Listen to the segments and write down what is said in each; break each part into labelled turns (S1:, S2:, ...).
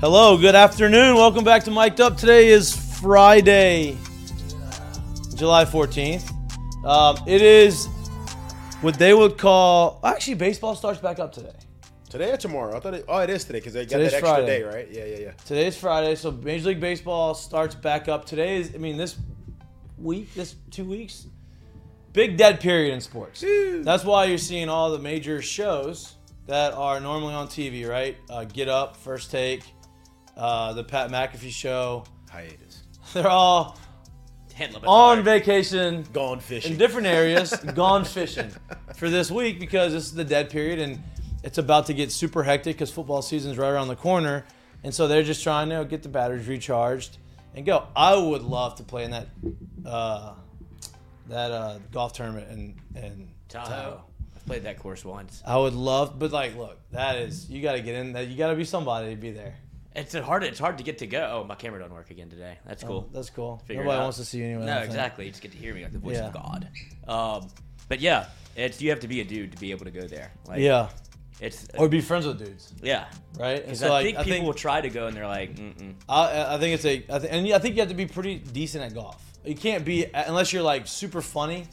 S1: Hello, good afternoon. Welcome back to Mic'd Up. Today is Friday, July 14th. Um, it is what they would call actually baseball starts back up today.
S2: Today or tomorrow? I thought it. Oh, it is today because they got
S1: Today's
S2: that extra
S1: Friday.
S2: day, right? Yeah, yeah, yeah.
S1: Today's Friday, so Major League Baseball starts back up. Today is, I mean, this week, this two weeks, big dead period in sports. That's why you're seeing all the major shows that are normally on TV, right? Uh, Get Up, First Take, uh, the Pat McAfee Show.
S2: Hiatus.
S1: They're all on vacation
S2: Gone fishing.
S1: in different areas, gone fishing for this week because this is the dead period and it's about to get super hectic because football season's right around the corner. And so they're just trying to get the batteries recharged and go. I would love to play in that uh, that uh, golf tournament in, in
S3: Tahoe. I've played that course once.
S1: I would love, but like, look, that is you got to get in. That you got to be somebody to be there.
S3: It's hard. It's hard to get to go. Oh, my camera don't work again today. That's cool.
S1: That's cool.
S3: Figure
S1: Nobody wants to see you anyway.
S3: No, exactly. You just get to hear me like the voice
S1: Yeah.
S3: of God. Um, but yeah, it's you have to be a dude to be able to go there. Like,
S1: Yeah,
S3: it's
S1: or be friends with dudes,
S3: yeah.
S1: right?
S3: Because
S1: so
S3: I
S1: like,
S3: think
S1: I
S3: people
S1: think
S3: will try to go and they're like, Mm-mm.
S1: I, I think it's a, I th- and I think you have to be pretty decent at golf. You can't be unless you're like super funny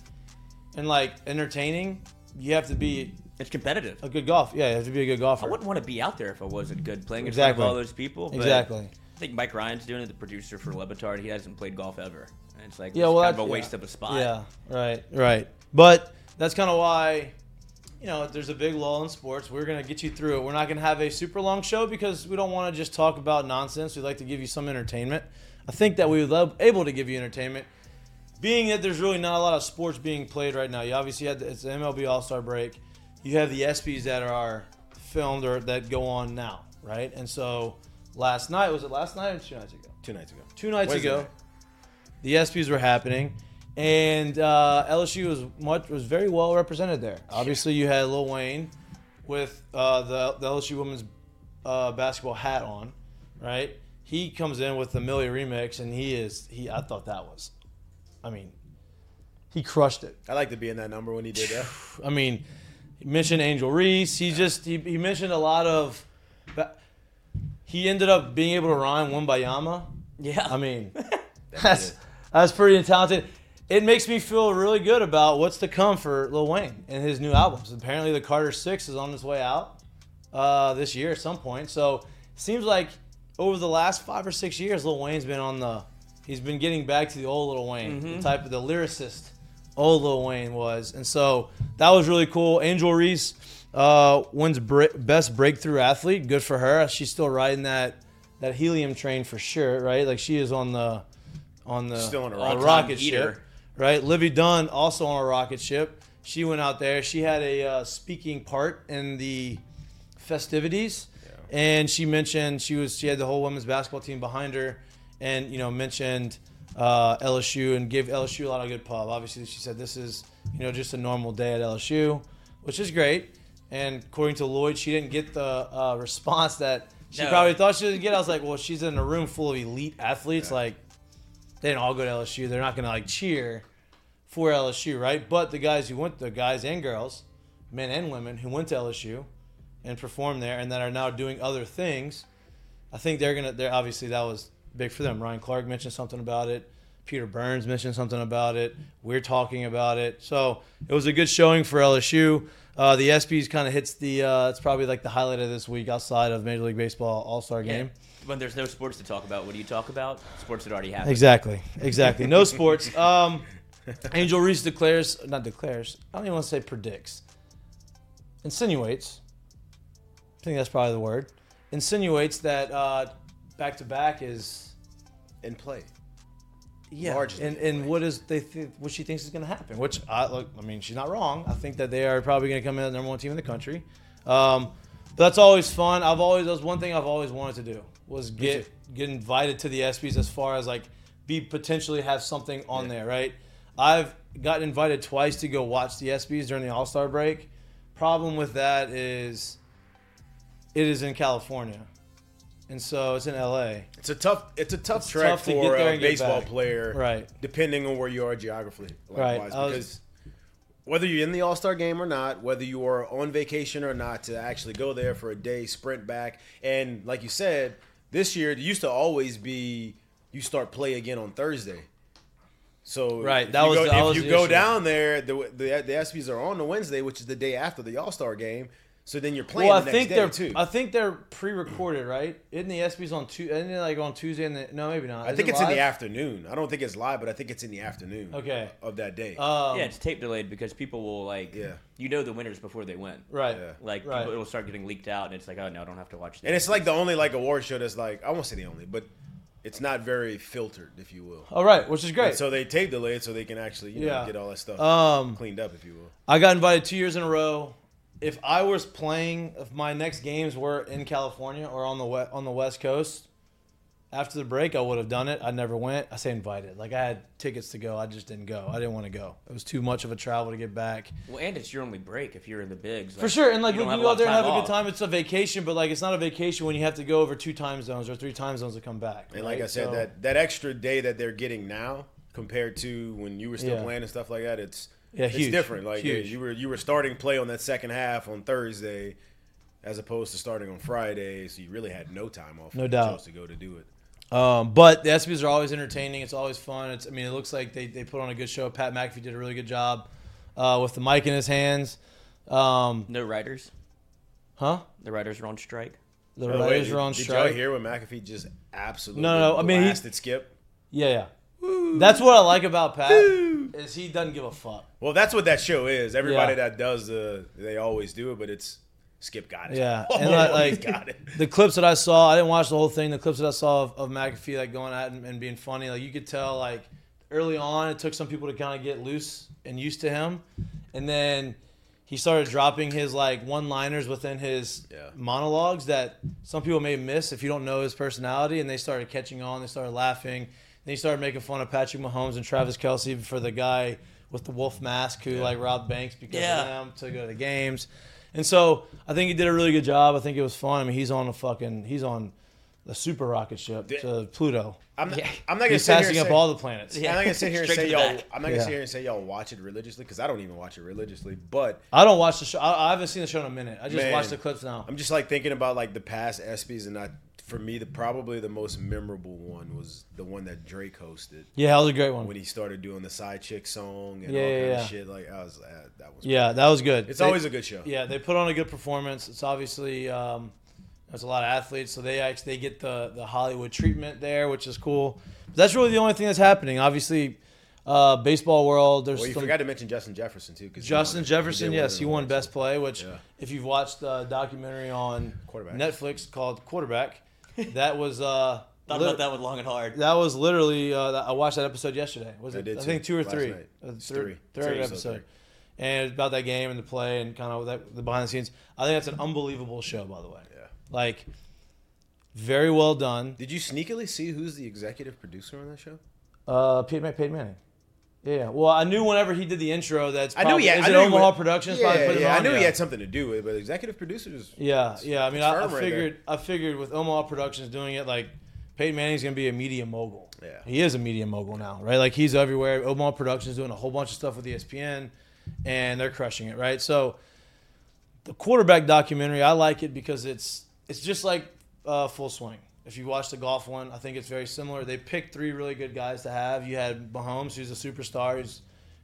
S1: and like entertaining. You have to be
S3: it's competitive.
S1: a good golf. Yeah, you have to be a good golfer.
S3: I wouldn't want to be out there if I wasn't good playing in
S1: Exactly.
S3: front of all those people.
S1: exactly.
S3: I think Mike Ryan's doing it, the producer for Le Batard. He hasn't played golf ever. And it's like
S1: Yeah,
S3: it's
S1: well,
S3: kind of a waste
S1: yeah.
S3: of a spot.
S1: Yeah, right, right. But that's kind of why, you know, there's a big lull in sports. We're gonna get you through it. We're not gonna have a super long show because we don't want to just talk about nonsense. We'd like to give you some entertainment. I think that we would love able to give you entertainment, being that there's really not a lot of sports being played right now. You obviously had the, it's the MLB All Star break. You have the ESPYS that are filmed or that go on now, right? And so last night was it last night or two nights ago?
S2: Two nights ago.
S1: two nights
S2: Wednesday
S1: ago,
S2: night.
S1: the ESPYS were happening, and uh, LSU was much was very well represented there. Obviously, you had Lil Wayne with uh, the, the LSU women's uh, basketball hat on, right? He comes in with the Milli remix, and he is he. I thought that was, I mean, he crushed it.
S2: I like to be in that number when he did that.
S1: I mean, he mentioned Angel Reese. He just he, he mentioned a lot of. He ended up being able to rhyme Wembanyama.
S3: Yeah.
S1: I mean, that's that's pretty talented. It makes me feel really good about what's to come for Lil Wayne and his new albums. Apparently, the Carter Six is on its way out uh, this year at some point. So seems like over the last five or six years, Lil Wayne's been on the. He's been getting back to the old Lil Wayne, the type of the lyricist old Lil Wayne was, and so that was really cool. Angel Reese uh, wins bre- best breakthrough athlete. Good for her. She's still riding that that helium train for sure, right? Like she is on the on the
S2: Still on a
S1: rocket,
S2: rocket.
S1: ship, right? Livvy Dunne also on a rocket ship. She went out there. She had a uh, speaking part in the festivities, and she mentioned she was she had the whole women's basketball team behind her, and you know mentioned uh, LSU and gave LSU a lot of good pub. Obviously, she said this is you know just a normal day at LSU, which is great. And according to Lloyd, she didn't get the uh, response that she
S3: No.
S1: probably thought she would get. I was like, well, she's in a room full of elite athletes. Like, they didn't all go to LSU. They're not gonna like cheer for LSU, right? But the guys who went, the guys and girls, men and women who went to LSU and performed there, and that are now doing other things, I think they're gonna. They're obviously that was big for them. Ryan Clark mentioned something about it. Peter Burns mentioned something about it. We're talking about it. So it was a good showing for LSU. Uh, the ESPYS kind of hits the. Uh, it's probably like the highlight of this week outside of Major League Baseball All Star
S3: Yeah.
S1: Game.
S3: When there's no sports to talk about, what do you talk about? Sports that already happened.
S1: Exactly. Exactly. No sports. Um, Angel Reese declares, not declares. I don't even want to say predicts. Insinuates. I think that's probably the word. Insinuates that uh, back to back is
S2: In play.
S1: yeah,
S2: Largely
S1: and and what is they th- what she thinks is going to happen? Which I look. I mean, she's not wrong. I think that they are probably going to come in number one team in the country. Um, but that's always fun. I've always that was one thing I've always wanted to do was get get invited to the ESPYS as far as like be potentially have something on there, right? I've gotten invited twice to go watch the ESPYS during the All Star break. Problem with that is it is in California, and so it's in LA.
S2: It's a tough. It's a tough
S1: It's
S2: track
S1: tough
S2: for a baseball
S1: back.
S2: player,
S1: Right.
S2: Depending on where you are geographically,
S1: Right.
S2: likewise,
S1: was-
S2: because whether you're in the All Star game or not, whether you are on vacation or not, to actually go there for a day, sprint back, and like you said, This year, it used to always be you start play again on Thursday. So
S1: Right,
S2: if
S1: that
S2: you
S1: was
S2: go,
S1: that
S2: if
S1: was
S2: you go
S1: issue.
S2: down there, the, the the ESPYS are on the Wednesday, which is the day after the All Star game. So then you're playing
S1: Well, I
S2: the
S1: think
S2: day
S1: they're
S2: too.
S1: I think they're pre-recorded, right? Isn't the ESPYS on two? Isn't it like on Tuesday? And the, no, maybe not.
S2: I
S1: Is
S2: think
S1: it
S2: it's in the afternoon. I don't think it's live, but I think it's in the afternoon.
S1: Okay.
S2: Of that day.
S1: Um,
S3: yeah, it's tape delayed because people will like.
S2: Yeah.
S3: You know the winners before they win.
S1: right.
S2: Yeah.
S3: Like
S1: Right.
S3: people, it'll start getting leaked out, and it's like, oh no, I don't have to watch.
S2: and it's like the only like award show that's like I won't say the only, but it's not very filtered, if you will.
S1: All right, which is great.
S2: So they tape delayed so they can actually you know
S1: Yeah.
S2: get all that stuff
S1: Um,
S2: cleaned up, if you will.
S1: I got invited two years in a row. If I was playing, if my next games were in California or on the we- on the West Coast, after the break, I would have done it. I never went. I say invited. Like I had tickets to go, I just didn't go. I didn't want to go. It was too much of a travel to get back.
S3: Well, and it's your only break if you're in the bigs.
S1: For sure, and like
S3: you
S1: we
S3: don't
S1: can go out there and have
S3: time
S1: a good time. It's a vacation, but like it's not a vacation when you have to go over two time zones or three time zones to come back.
S2: And like? I said,
S1: So-
S2: that that extra day that they're getting now compared to when you were still
S1: Yeah.
S2: playing and stuff like that, it's
S1: Yeah,
S2: it's
S1: huge.
S2: different. Like
S1: Huge.
S2: you were you were starting play on that second half on Thursday, as opposed to starting on Friday, so you really had no time off.
S1: No doubt.
S2: to go to do it.
S1: Um, but the ESPYS are always entertaining. It's always fun. It's I mean, it looks like they, they put on a good show. Pat McAfee did a really good job uh, with the mic in his hands. Um,
S3: No writers.
S1: huh?
S3: The writers are on strike.
S1: The
S2: By the way,
S1: writers
S2: did-
S1: are on
S2: did
S1: strike.
S2: y'all hear when McAfee just absolutely
S1: No, no, no, I mean, he-
S2: blasted Skip?
S1: Yeah, yeah. That's what I like about Pat is he doesn't give a fuck.
S2: Well, that's what that show is. Everybody
S1: Yeah.
S2: that does the, they always do it, but it's Skip got it.
S1: Yeah, and like,
S2: he's got it.
S1: the clips that I saw, I didn't watch the whole thing. The clips that I saw of, of McAfee like going at and, and being funny, like you could tell like early on, it took some people to kind of get loose and used to him, and then he started dropping his like one-liners within his
S2: Yeah.
S1: monologues that some people may miss if you don't know his personality, and they started catching on. They started laughing. Then he started making fun of Patrick Mahomes and Travis Kelce for the guy with the wolf mask who like robbed banks because
S3: Yeah.
S1: of them to go to the games. And so I think he did a really good job. I think it was fun. I mean, he's on a fucking he's on the super rocket ship to Pluto.
S2: I'm not,
S3: Yeah.
S2: I'm not gonna
S1: He's
S2: sit here
S1: passing
S2: and
S1: up
S2: say,
S1: all the planets.
S3: Yeah.
S2: I'm not gonna sit here and say y'all.
S3: back.
S2: I'm not gonna
S1: Yeah.
S2: sit here and say y'all watch it religiously because I don't even watch it religiously. But
S1: I don't watch the show. I, I haven't seen the show in a minute. I just
S2: Man.
S1: watched the clips now.
S2: I'm just like thinking about like the past ESPYS, and I, for me, the probably the most memorable one was the one that Drake hosted
S1: Yeah, that was a great one.
S2: when he started doing the side chick song and
S1: Yeah,
S2: all
S1: yeah,
S2: kind
S1: yeah.
S2: of shit. Like I was, uh, that was.
S1: Yeah, that was good.
S2: It's
S1: They-
S2: always a good show.
S1: Yeah, they put on a good performance. It's obviously um, there's a lot of athletes, so they actually they get the the Hollywood treatment there, which is cool. But that's really the only thing that's happening. Obviously, uh, baseball world. There's
S2: Well, you
S1: some,
S2: forgot to mention Justin Jefferson too. Cause
S1: Justin. Jefferson.
S2: win
S1: yes, he won Best. Play. Which,
S2: Yeah.
S1: if you've watched the documentary on
S2: Quarterback.
S1: Netflix called Quarterback, that was uh,
S3: Thought
S1: lit-
S3: about that one long and hard.
S1: that was literally uh, I watched that episode yesterday. Was
S2: I
S1: it?
S2: did
S1: I think
S2: too,
S1: two or
S2: last
S1: three.
S2: night.
S1: Uh,
S2: It's
S1: third,
S2: three.
S1: third
S2: Three, so
S1: episode.
S2: three.
S1: And about that game and the play and kind of that, the behind the scenes. I think that's an unbelievable show, by the way.
S2: Yeah.
S1: Like, very well done.
S2: Did you sneakily see who's the executive producer on that show?
S1: Uh, Peyton, Ma- Peyton Manning. Yeah. Well, I knew whenever he did the intro that's
S2: I knew he had.
S1: is
S2: I
S1: it
S2: knew he
S1: Omaha Productions?
S2: Yeah,
S1: Probably put it
S2: yeah. I
S1: on,
S2: knew he had something to do with it, but executive producers.
S1: Yeah, yeah. I mean, I, I
S2: right
S1: figured, I figured with Omaha Productions doing it, like Peyton Manning's gonna be a media mogul.
S2: Yeah.
S1: he is a media mogul now, right? Like he's everywhere. Omaha Productions doing a whole bunch of stuff with ESPN, and they're crushing it, right? So, the quarterback documentary, I like it because it's it's just like uh, Full Swing. If you watch the golf one, I think it's very similar. They picked three really good guys to have. You had Mahomes, who's a superstar, who's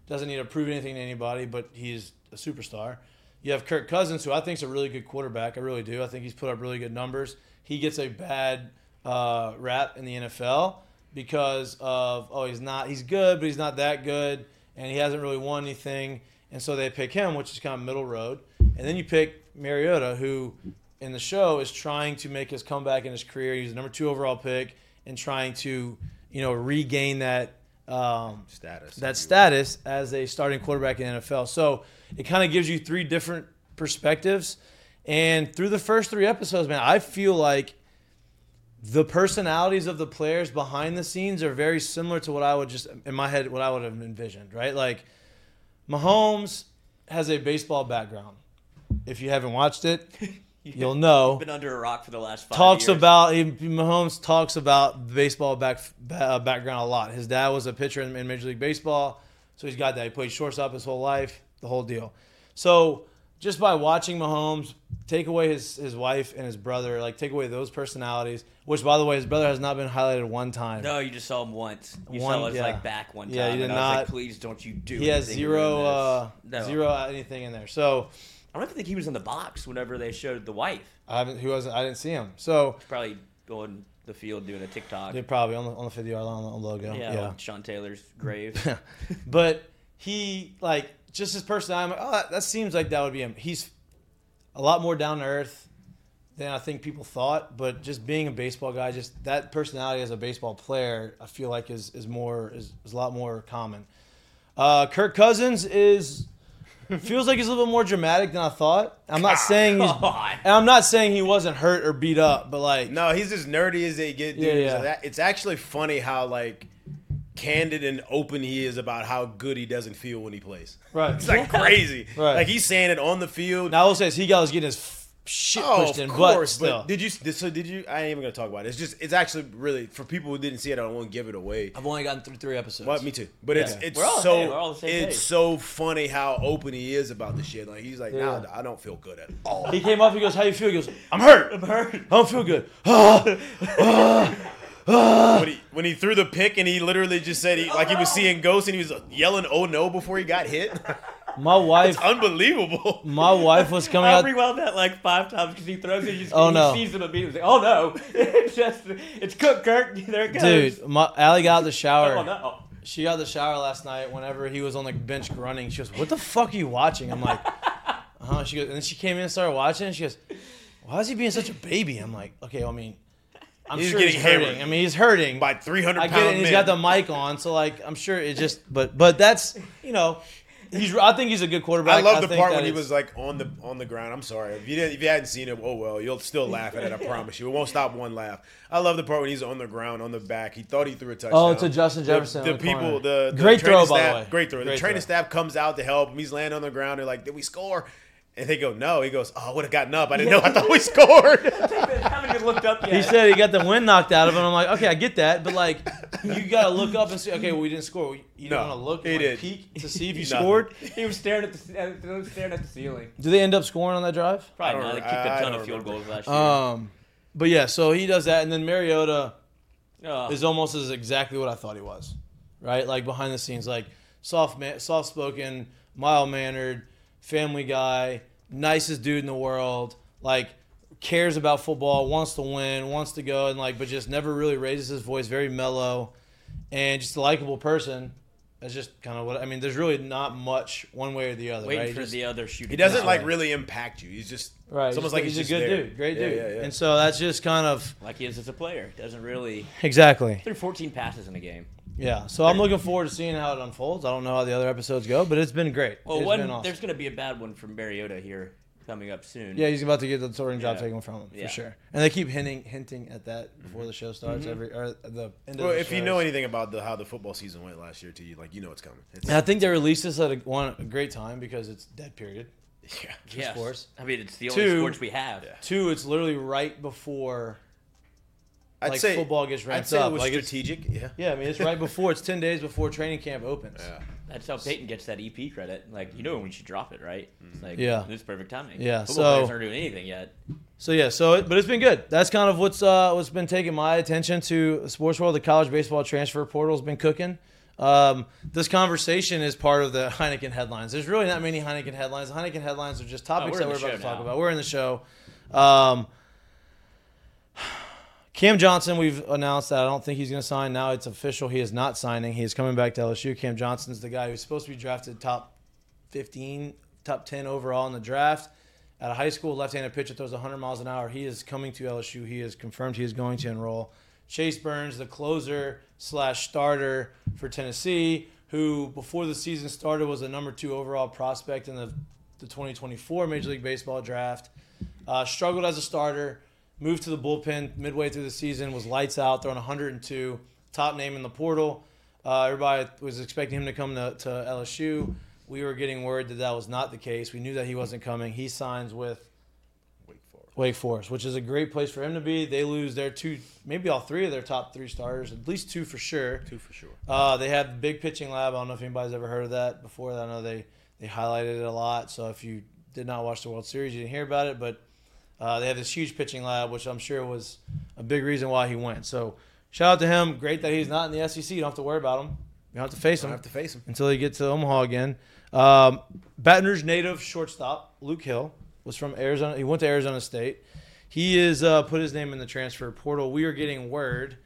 S1: doesn't need to prove anything to anybody, but he's a superstar. You have Kirk Cousins, who I think is a really good quarterback. I really do. I think he's put up really good numbers. He gets a bad uh, rap in the NFL because of oh he's not he's good, but he's not that good, and he hasn't really won anything. And so they pick him, which is kind of middle road. And then you pick Mariota, who in the show is trying to make his comeback in his career. He's the number two overall pick and trying to you know regain that um,
S2: Status.
S1: that status as a starting quarterback in the NFL. So it kind of gives you three different perspectives. And through the first three episodes, man, I feel like the personalities of the players behind the scenes are very similar to what I would just in my head what I would have envisioned, right? Like Mahomes has a baseball background. If you haven't watched it, you'll know
S3: Been under a rock for the last five
S1: talks
S3: years.
S1: about he, Mahomes talks about the baseball back uh, background a lot. His dad was a pitcher in, in Major League Baseball, so he's got that. He played shortstop his whole life, the whole deal. So just by watching Mahomes take away his his wife and his brother, like take away those personalities. Which, by the way, his brother has not been highlighted one time.
S3: No, you just saw him once. You
S1: One-
S3: saw his
S1: yeah.
S3: like back one time.
S1: Yeah, he did
S3: and I was like,
S1: not-
S3: Please don't you do.
S1: he has zero uh.
S3: No.
S1: zero anything in there. So
S3: I don't even think he was in the box whenever they showed the wife.
S1: I haven't. Who wasn't? I didn't see him. So
S3: Probably on the field doing a TikTok.
S1: they probably on the on the fifty yard line on the logo.
S3: yeah,
S1: yeah.
S3: Sean Taylor's grave.
S1: but he like just his personality. I'm like, oh, that, that seems like that would be him. He's a lot more down to earth than I think people thought. But just being a baseball guy, just that personality as a baseball player, I feel like is is more is, is a lot more common. Uh, Kirk Cousins is feels like he's a little bit more dramatic than I thought. I'm not ah, saying he's.
S3: God.
S1: And I'm not saying he wasn't hurt or beat up, but like
S2: No, he's as nerdy as they get. Dude.
S1: Yeah, yeah.
S2: So that- it's actually funny how like candid and open he is about how good he doesn't feel when he plays.
S1: right.
S2: It's like crazy.
S1: Right.
S2: Like he's saying it on the field.
S1: Now I will say he got was getting his shit
S2: Oh,
S1: pushed
S2: of course.
S1: but still.
S2: did you? So did you? I ain't even gonna talk about it. It's just. It's actually really for people who didn't see it. I don't want to give it away.
S1: I've only gotten through three episodes.
S2: Well, me too. But it's
S1: Yeah.
S2: it's
S3: We're all-
S2: so
S3: hey, we're all the same
S2: it's
S3: page.
S2: so funny how open he is about the shit. Like he's like,
S1: Yeah.
S2: nah, I don't feel good at all.
S1: He came up. He goes, "How you feel?" He goes, "I'm hurt. I'm hurt. I don't feel good." Ah, ah, ah.
S2: when he when he threw the pick and he literally just said he like he was seeing ghosts and he was yelling "Oh no" before he got hit.
S1: My wife,
S2: Unbelievable.
S1: my wife was coming
S3: I
S1: out.
S3: rewound that like five times because he throws it. Just,
S1: Oh,
S3: he
S1: no.
S3: sees him immediately. Oh no! It's just it's Cook Kirk. There it goes.
S1: Dude, my Allie got out of the shower.
S3: Oh no!
S1: She got out of the shower last night. Whenever he was on the bench grunting, she goes, "What the fuck are you watching?" I'm like, "Uh huh." She goes, and then she came in and started watching. And she goes, "Why is he being such a baby?" I'm like, "Okay, well, I mean, I'm
S2: He's
S1: sure
S2: getting
S1: he's hurting.
S2: hammered.
S1: I mean, he's hurting.
S2: By 300
S1: I
S2: pound
S1: get it. And he's got the mic on, so like, I'm sure it just. But but that's you know, he's. I think he's a good quarterback.
S2: I love the
S1: think
S2: part when he
S1: it's-
S2: was like on the on the ground. I'm sorry if you didn't if you hadn't seen it. Oh well, you'll still laugh at it. I promise you. It won't stop one laugh. I love the part when he's on the ground on the back. He thought he threw a touchdown.
S1: Oh, to Justin Jefferson
S2: The, the people, the, the
S1: Great
S2: training
S1: throw, by the
S2: staff-
S1: way.
S2: Great throw.
S1: Great
S2: the training
S1: throw.
S2: staff comes out to help him. He's laying on the ground. They're like, "Did we score?" And they go, "No." He goes, "Oh, I would have gotten up. I didn't know. I thought we scored."
S3: haven't even looked up yet.
S1: He said he got the wind knocked out of him. I'm like, okay, I get that, but like, you gotta look up and see. Okay, well, we didn't score. You
S2: No,
S1: don't want to look
S2: he
S1: and like,
S2: did.
S1: peek to see if you
S2: Nothing.
S1: scored.
S3: he was staring at the he was staring at the ceiling.
S1: Do they end up scoring on that drive?
S3: Probably
S2: I
S3: not.
S2: don't
S3: They kicked a
S2: I
S3: ton
S2: don't
S3: of field
S2: remember.
S3: goals last year.
S1: Um, but yeah, so he does that, and then Mariota is almost as exactly what I thought he was, right? Like behind the scenes, like soft, man, soft spoken, mild mannered, family guy, nicest dude in the world, like cares about football, wants to win, wants to go, and like, but just never really raises his voice. Very mellow, and just a likable person. That's just kind of what I mean. There's really not much one way or the other.
S3: Waiting
S1: right?
S3: for
S1: Just-
S3: the other shooting.
S2: He doesn't
S3: guard.
S2: like really impact you. He's just
S1: Right,
S2: It's almost
S1: just-
S2: like
S1: he's,
S2: he's,
S1: a good
S2: there.
S1: dude, great
S2: Yeah,
S1: dude,
S2: yeah, yeah.
S1: and so that's just kind of
S3: like he is as a player. Doesn't really
S1: exactly.
S3: threw 14 passes in a game.
S1: Yeah, so I'm looking forward to seeing how it unfolds. I don't know how the other episodes go, but it's been great.
S3: Well,
S1: It's
S3: one
S1: been awesome.
S3: there's going to be a bad one from Mariota here coming up soon.
S1: Yeah, he's about to get the sorting job
S3: Yeah.
S1: taken from him for sure. And they keep hinting hinting at that before the show mm-hmm. starts every or the end of
S2: Well,
S1: the
S2: if you
S1: shows.
S2: know anything about the how the football season went last year to you, like you know it's coming. It's,
S1: And I think they released this at a, one a great time because it's dead period.
S2: yeah.
S3: Yes.
S1: sports.
S3: I mean, it's the only
S1: Two-
S3: sports we have.
S2: Yeah.
S1: Two, it's literally right before
S2: I'd
S1: like
S2: say
S1: football gets
S2: I'd say
S1: up.
S2: it was
S1: like it's,
S2: strategic. Yeah.
S1: yeah, I mean it's right before. It's ten days before training camp opens.
S2: Yeah.
S3: That's how Peyton gets that EP credit. Like, you know when we should drop it, right? It's like,
S1: Yeah.
S3: it's perfect timing.
S1: Yeah,
S3: Football
S1: so-
S3: players aren't doing anything yet.
S1: So yeah, so it, but it's been good. That's kind of what's uh, what's been taking my attention to the sports world. The college baseball transfer portal's been cooking. Um, this conversation is part of the Heineken headlines. There's really not many Heineken headlines. The Heineken headlines are just topics
S3: we're
S1: that we're about to
S3: show
S1: talk about. We're in the show. Um, Cam Johnson, we've announced that I don't think he's going to sign. Now it's official. He is not signing. He is coming back to LSU. Cam Johnson's the guy who's supposed to be drafted top 15, top 10 overall in the draft. At a high school left-handed pitcher throws 100 miles an hour. He is coming to LSU. He is confirmed he is going to enroll. Chase Burns, the closer slash starter for Tennessee, who before the season started was a number two overall prospect in the, the 2024 Major League Baseball draft. Uh, struggled as a starter, moved to the bullpen midway through the season, was lights out, throwing 102, top name in the portal. Uh, everybody was expecting him to come to, to LSU. We were getting word that that was not the case. We knew that he wasn't coming. He signs with
S2: Wake Forest.
S1: Wake Forest, which is a great place for him to be. They lose their two, maybe all three of their top three starters, at least two for sure.
S2: Two for sure.
S1: Uh, they have the big pitching lab. I don't know if anybody's ever heard of that before. I know they they highlighted it a lot. So if you did not watch the World Series, you didn't hear about it. But Uh, they have this huge pitching lab, which I'm sure was a big reason why he went. So shout out to him. Great that he's not in the SEC. You don't have to worry about him. You don't have to face
S2: I
S1: him
S2: have to face him.
S1: until he gets to Omaha again. Um, Baton Rouge native shortstop Luke Hill was from Arizona. He went to Arizona State. He is uh, put his name in the transfer portal. We are getting word,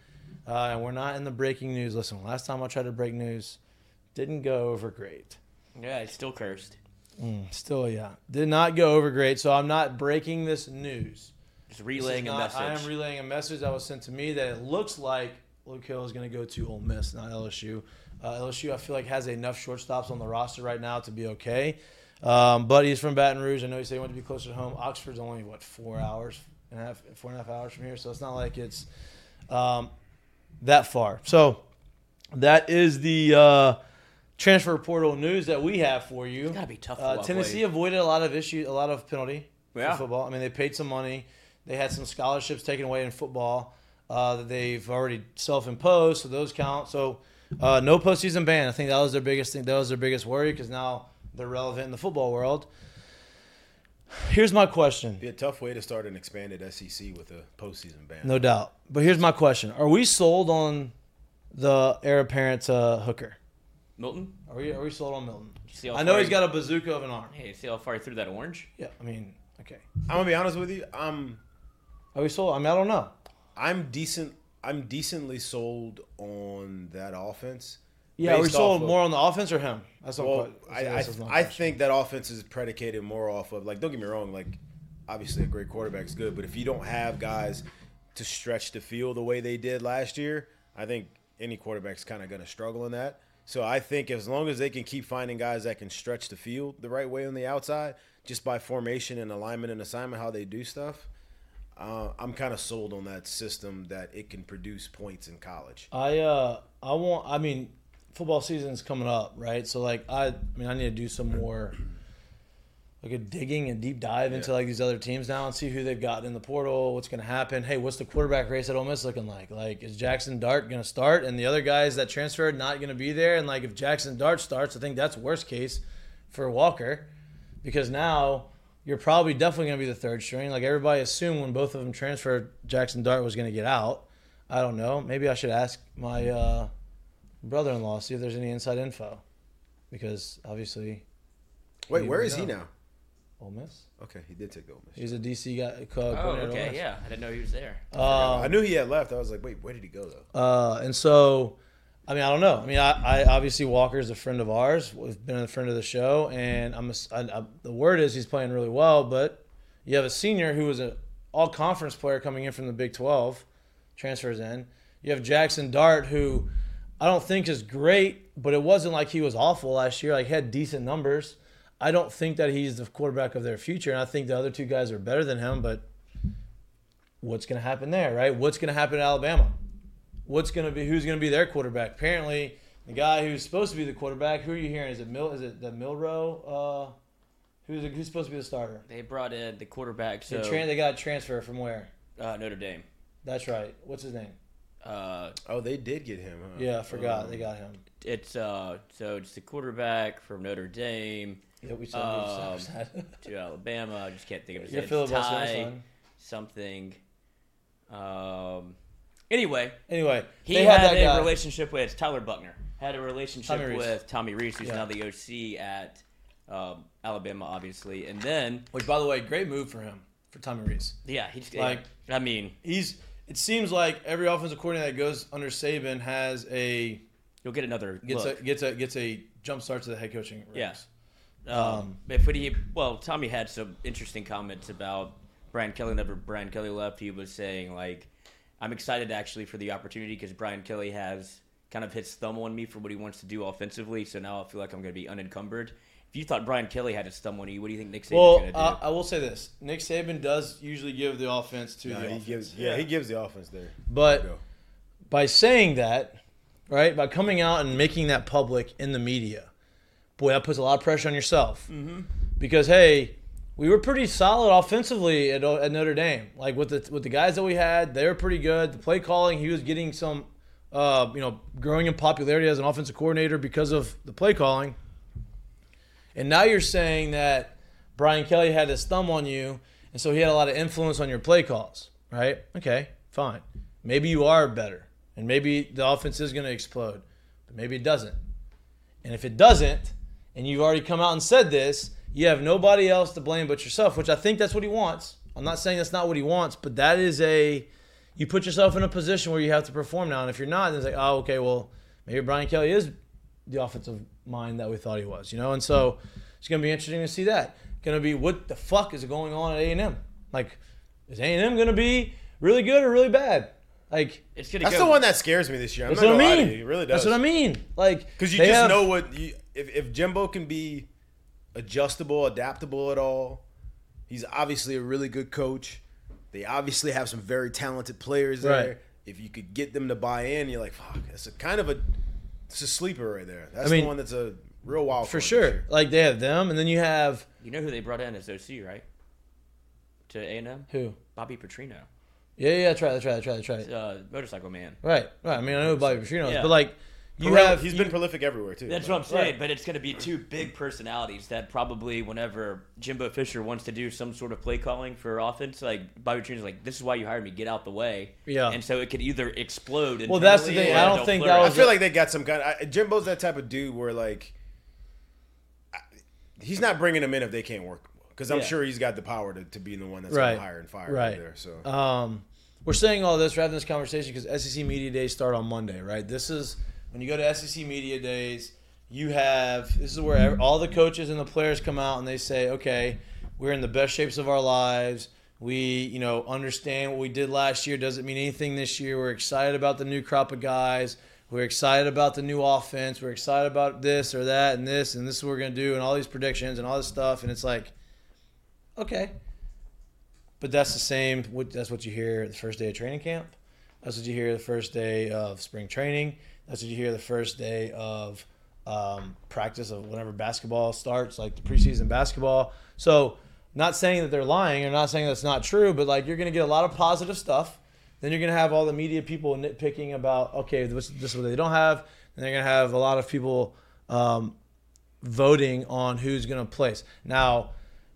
S1: uh, and we're not in the breaking news. Listen, last time I tried to break news, didn't go over great.
S3: Yeah, it's still cursed.
S1: Still, yeah, did not go over great. So I'm not breaking this news.
S3: Just relaying a message.
S1: I am relaying a message that was sent to me that it looks like Luke Hill is going to go to Ole Miss, not LSU. Uh, LSU, I feel like has enough shortstops on the roster right now to be okay. Um, but he's from Baton Rouge. I know he said he wanted to be closer to home. Oxford's only what four hours and a half, four and a half hours from here, so it's not like it's um, that far. So that is the uh, transfer portal news that we have for you.
S3: It's gotta be tough.
S1: Uh, Tennessee
S3: away.
S1: avoided a lot of issues, a lot of penalty
S3: Yeah.
S1: for football. I mean, they paid some money. They had some scholarships taken away in football uh, that they've already self-imposed, so those count. So uh, no postseason ban. I think that was their biggest thing. That was their biggest worry because now they're relevant in the football world. Here's my question.
S2: Be a tough way to start an expanded SEC with a postseason ban.
S1: No doubt. But here's my question: Are we sold on the heir apparent to Hooker?
S3: Milton,
S1: Are we? Are we sold on Milton?
S3: you see how
S1: I know
S3: far
S1: he's
S3: he-
S1: got a bazooka of an arm.
S3: Hey, see how far he threw that orange?
S1: Yeah. I mean, okay.
S2: I'm gonna be honest with you. I'm
S1: Are we sold? I mean, I don't know.
S2: I'm decent. I'm decently sold on that offense.
S1: Yeah, are we
S2: based
S1: sold
S2: off of-
S1: more on the offense or him? That's what
S2: Well,
S1: I'm
S2: I, I,
S1: that's my
S2: I
S1: question.
S2: think that offense is predicated more off of like. Don't get me wrong. Like, obviously, a great quarterback's good, but if you don't have guys to stretch the field the way they did last year, I think any quarterback's kind of going to struggle in that. So I think as long as they can keep finding guys that can stretch the field the right way on the outside, just by formation and alignment and assignment, how they do stuff, uh, I'm kind of sold on that system that it can produce points in college.
S1: I uh I want I mean football season's coming up, right? So like I I mean I need to do some more like a digging and deep dive into
S2: Yeah.
S1: like these other teams now and see who they've got in the portal, what's going to happen. Hey, what's the quarterback race at Ole Miss looking like? Like is Jackson Dart going to start and the other guys that transferred not going to be there and like if Jackson Dart starts, I think that's worst case for Walker because now you're probably definitely going to be the third string. Like everybody assumed when both of them transferred, Jackson Dart was going to get out. I don't know. Maybe I should ask my uh, brother-in-law see if there's any inside info, because obviously
S2: Wait, where
S1: is
S2: is he now?
S1: Ole Miss.
S2: Okay, he did take the Ole Miss.
S1: He's a DC guy. Co-
S3: Oh,
S1: coordinator at Ole
S3: okay, yeah. I didn't know he was there.
S1: Um,
S2: I knew he had left. I was like, wait, where did he go though?
S1: Uh, and so, I mean, I don't know. I mean, I, I obviously Walker's a friend of ours. We've been a friend of the show, and I'm a, I, I, the word is he's playing really well. But you have a senior who was an all conference player coming in from the Big 12, transfers in. You have Jackson Dart, who I don't think is great, but it wasn't like he was awful last year. Like he had decent numbers. I don't think that he's the quarterback of their future, and I think the other two guys are better than him. But what's going to happen there, right? What's going to happen at Alabama? what's going to be who's going to be their quarterback. Apparently, the guy who's supposed to be the quarterback. Who are you hearing? Is it Mil? Is it the Milroe? Uh, who's who's supposed to be the starter?
S3: They brought in the quarterback,
S1: So,
S3: so
S1: they, tran- they got a transfer from where?
S3: uh, Notre Dame.
S1: That's right. What's his name?
S3: Uh,
S2: Oh, they did get him. Huh?
S1: Yeah, I forgot.
S2: Um,
S1: they got him.
S3: it's uh, so it's the quarterback from Notre Dame
S1: Yeah, we said
S3: um, to Alabama. I just can't think of his name. Ty something. Um. Anyway,
S1: Anyway,
S3: he
S1: they
S3: had,
S1: had
S3: a
S1: guy.
S3: relationship with Tyler Buchner. Had a relationship
S1: Tommy
S3: with Tommy Rees, who's
S1: Yeah.
S3: now the OC at um, Alabama, obviously. And then,
S1: Which, by the way, great move for him for Tommy Rees.
S3: yeah, he's
S1: Like-
S3: I mean,
S1: He's. It seems like every offensive coordinator that goes under Saban has a
S3: you'll get another
S1: gets
S3: look.
S1: a gets a gets a jump start to the head coaching. ranks.
S3: Yeah. Um, but when he, well, Tommy had some interesting comments about Brian Kelly. Whenever Brian Kelly left, he was saying like, "I'm excited actually for the opportunity because Brian Kelly has kind of his thumb on me for what he wants to do offensively. So now I feel like I'm going to be unencumbered." If you thought Brian Kelly had his thumb on you, what do you think Nick Saban's
S1: Well,
S3: going to do?
S1: uh, I will say this: Nick Saban does usually give the offense to
S2: Nah,
S1: the
S2: he
S1: offense.
S2: gives, yeah, he gives the offense there.
S1: But
S2: Go.
S1: by saying that, right, by coming out and making that public in the media, boy, that puts a lot of pressure on yourself. Mm-hmm. Because hey, we were pretty solid offensively at, at Notre Dame. Like with the with the guys that we had, they were pretty good. The play calling, he was getting some, uh, you know, growing in popularity as an offensive coordinator because of the play calling. And now you're saying that Brian Kelly had his thumb on you. and so he had a lot of influence on your play calls, right? Okay, fine. Maybe you are better, and maybe the offense is going to explode, but maybe it doesn't. And if it doesn't, and you've already come out and said this, you have nobody else to blame but yourself, which I think that's what he wants. I'm not saying that's not what he wants, but that is a you put yourself in a position where you have to perform now. And if you're not, then it's like, oh, okay, well, maybe Brian Kelly is the offensive mind that we thought he was, you know? And so it's going to be interesting to see that. Going to be what the fuck is going on at A&M? Like, is A&M going to be really good or really bad? Like,
S3: It's gonna
S2: That's
S3: go.
S2: the one that scares me this year. I'm
S1: that's
S2: not
S1: what I
S2: gonna lie
S1: mean.
S2: to you. It really does.
S1: That's what I mean. Like,
S2: Because you just
S1: have-
S2: know what you, if if Jimbo can be adjustable, adaptable at all. He's obviously a really good coach. They obviously have some very talented players there.
S1: Right.
S2: If you could get them to buy in, you're like, fuck, it's a kind of a it's a sleeper right there. That's
S1: I mean,
S2: the one that's a real wild
S1: for
S2: card this
S1: sure. Like, they have them, and then you have
S3: You know who they brought in as OC, right? To A and M,
S1: who?
S3: Bobby Petrino,
S1: Yeah, yeah, that's right, that's right, that's right, that's right.
S3: uh, motorcycle man.
S1: Right, right. I mean, I know who Bobby Petrino is,
S3: Yeah.
S1: but like, you
S2: Prol-
S1: have
S2: he's
S1: you-
S2: been prolific everywhere too.
S3: That's what I'm saying, but it's going to be two big personalities that probably, whenever Jimbo Fisher wants to do some sort of play calling for offense, like Bobby Petrino's like, "This is why you hired me. Get out the way."
S1: Yeah.
S3: and so it could either explode.
S1: Well, that's the thing. I don't think that
S3: flourish.
S2: I
S1: was-
S2: feel like they got some kind. Of, Jimbo's that type of dude where like I- he's not bringing them in if they can't work. Because I'm
S3: Yeah.
S2: sure he's got the power to, to be the one that's
S1: Right.
S2: going to hire and fire
S1: Right.
S2: right there. So
S1: Um, we're saying all this, we're having this conversation because SEC Media Days start on Monday, right? This is when you go to SEC Media Days, you have this is where all the coaches and the players come out and they say, okay, we're in the best shapes of our lives. We, you know, understand what we did last year doesn't mean anything this year. We're excited about the new crop of guys. We're excited about the new offense. We're excited about this or that and this and this is what we're gonna do and all these predictions and all this stuff. And it's like, okay, but that's the same. That's what you hear the first day of training camp. That's what you hear the first day of spring training. That's what you hear the first day of um, practice of whenever basketball starts, like the preseason basketball. So, not saying that they're lying or not saying that's not true, but like you're going to get a lot of positive stuff. Then you're going to have all the media people nitpicking about, okay, this, this is what they don't have. And they're going to have a lot of people um, voting on who's going to place. Now,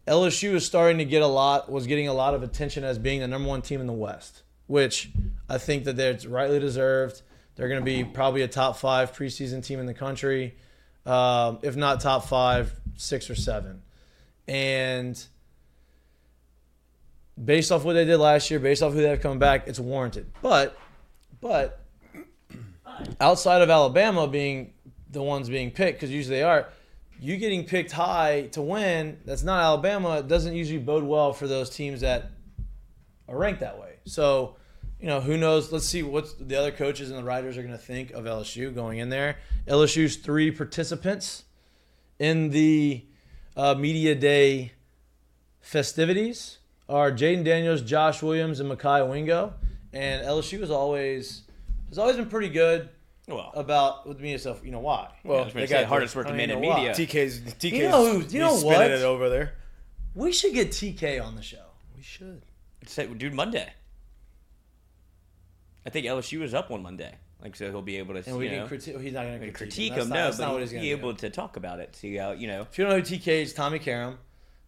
S1: LSU is starting to get a lot, was getting a lot of attention as being the number one team in the West, which I think that they're rightly deserved. They're going to be probably a top five preseason team in the country, um, if not top five, six or seven. And based off what they did last year, based off who they have coming back, it's warranted. But, but outside of Alabama being the ones being picked, because usually they are, you getting picked high to win, that's not Alabama, doesn't usually bode well for those teams that are ranked that way. So, you know, who knows? Let's see what the other coaches and the writers are going to think of LSU going in there. LSU's three participants in the uh, media day festivities are Jayden Daniels, Josh Williams, and Mekhi Wingo. And LSU has always has always been pretty good
S3: Well,
S1: about with me stuff. You know why?
S3: well,
S2: Well,
S3: they
S2: they
S3: got
S2: got
S3: the hardest
S2: the-
S3: working
S1: I
S3: man
S1: mean,
S3: in
S1: a lot.
S3: media.
S2: TK's TK's
S1: You know who- you know
S2: he's spinning
S1: what?
S2: it over there.
S1: We should get TK on the show.
S2: We should.
S3: Say, dude, Monday. I think LSU was up one Monday, like so he'll be able to.
S1: And we
S3: know,
S1: critique. He's not going to
S3: critique,
S1: critique, That's
S3: him.
S1: not-
S3: no,
S1: that's not
S3: but
S1: what
S3: he'll
S1: he's going
S3: be
S1: to
S3: able to talk about it. See how you know.
S1: If you don't know who TK is, Tommy Karam.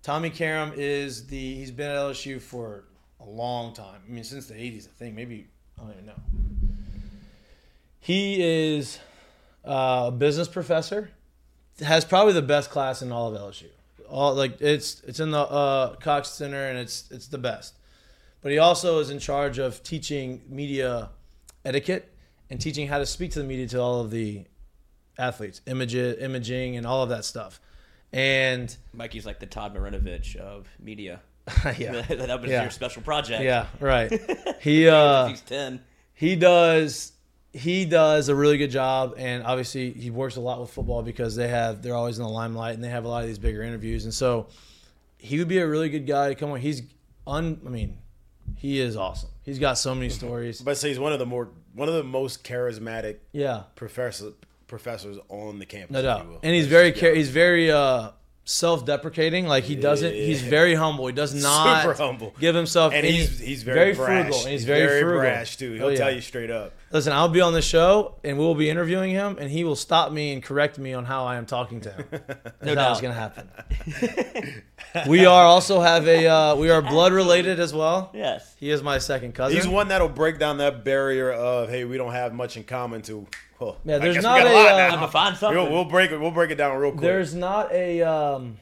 S1: Tommy Karam is the he's been at LSU for a long time. I mean, since the '80s, I think. Maybe I don't even know. He is uh, a business professor. Has probably the best class in all of LSU. All like it's it's in the uh, Cox Center and it's it's the best. But he also is in charge of teaching media etiquette and teaching how to speak to the media to all of the athletes, image, imaging, and all of that stuff. And
S3: Mikey's like the Todd Marinovich of media.
S1: yeah,
S3: that was
S1: Yeah.
S3: your special project.
S1: yeah, right. He uh,
S3: He's ten.
S1: he does he does a really good job, and obviously he works a lot with football because they have they're always in the limelight and they have a lot of these bigger interviews, and so he would be a really good guy to come on. He's un, I mean, he is awesome. He's got so many stories.
S2: But say he's one of the more one of the most charismatic
S1: Yeah,
S2: professor professors on the campus.
S1: no doubt.
S2: will.
S1: And he's very char- he's very uh self-deprecating. Like he doesn't.
S2: Yeah.
S1: He's very humble. He does not
S2: Super humble.
S1: give himself.
S2: And
S1: any-
S2: he's he's very, brash.
S1: frugal. And he's, very, frugal.
S2: brash too. He'll
S1: Oh, yeah.
S2: tell you straight up.
S1: Listen, I'll be on the show and we'll be interviewing him, and he will stop me and correct me on how I am talking to him. That's how it's gonna happen. we are also have a uh, we are blood related as well.
S3: Yes.
S1: He is my second cousin.
S2: He's one that'll break down that barrier of hey, we don't have much in common. To well,
S1: Yeah,
S2: I
S1: there's
S2: guess we
S1: not
S2: got
S1: a,
S2: lot
S1: uh,
S2: now.
S3: I'm gonna find something.
S2: We'll, we'll break it. We'll break it down real quick.
S1: There's not a um,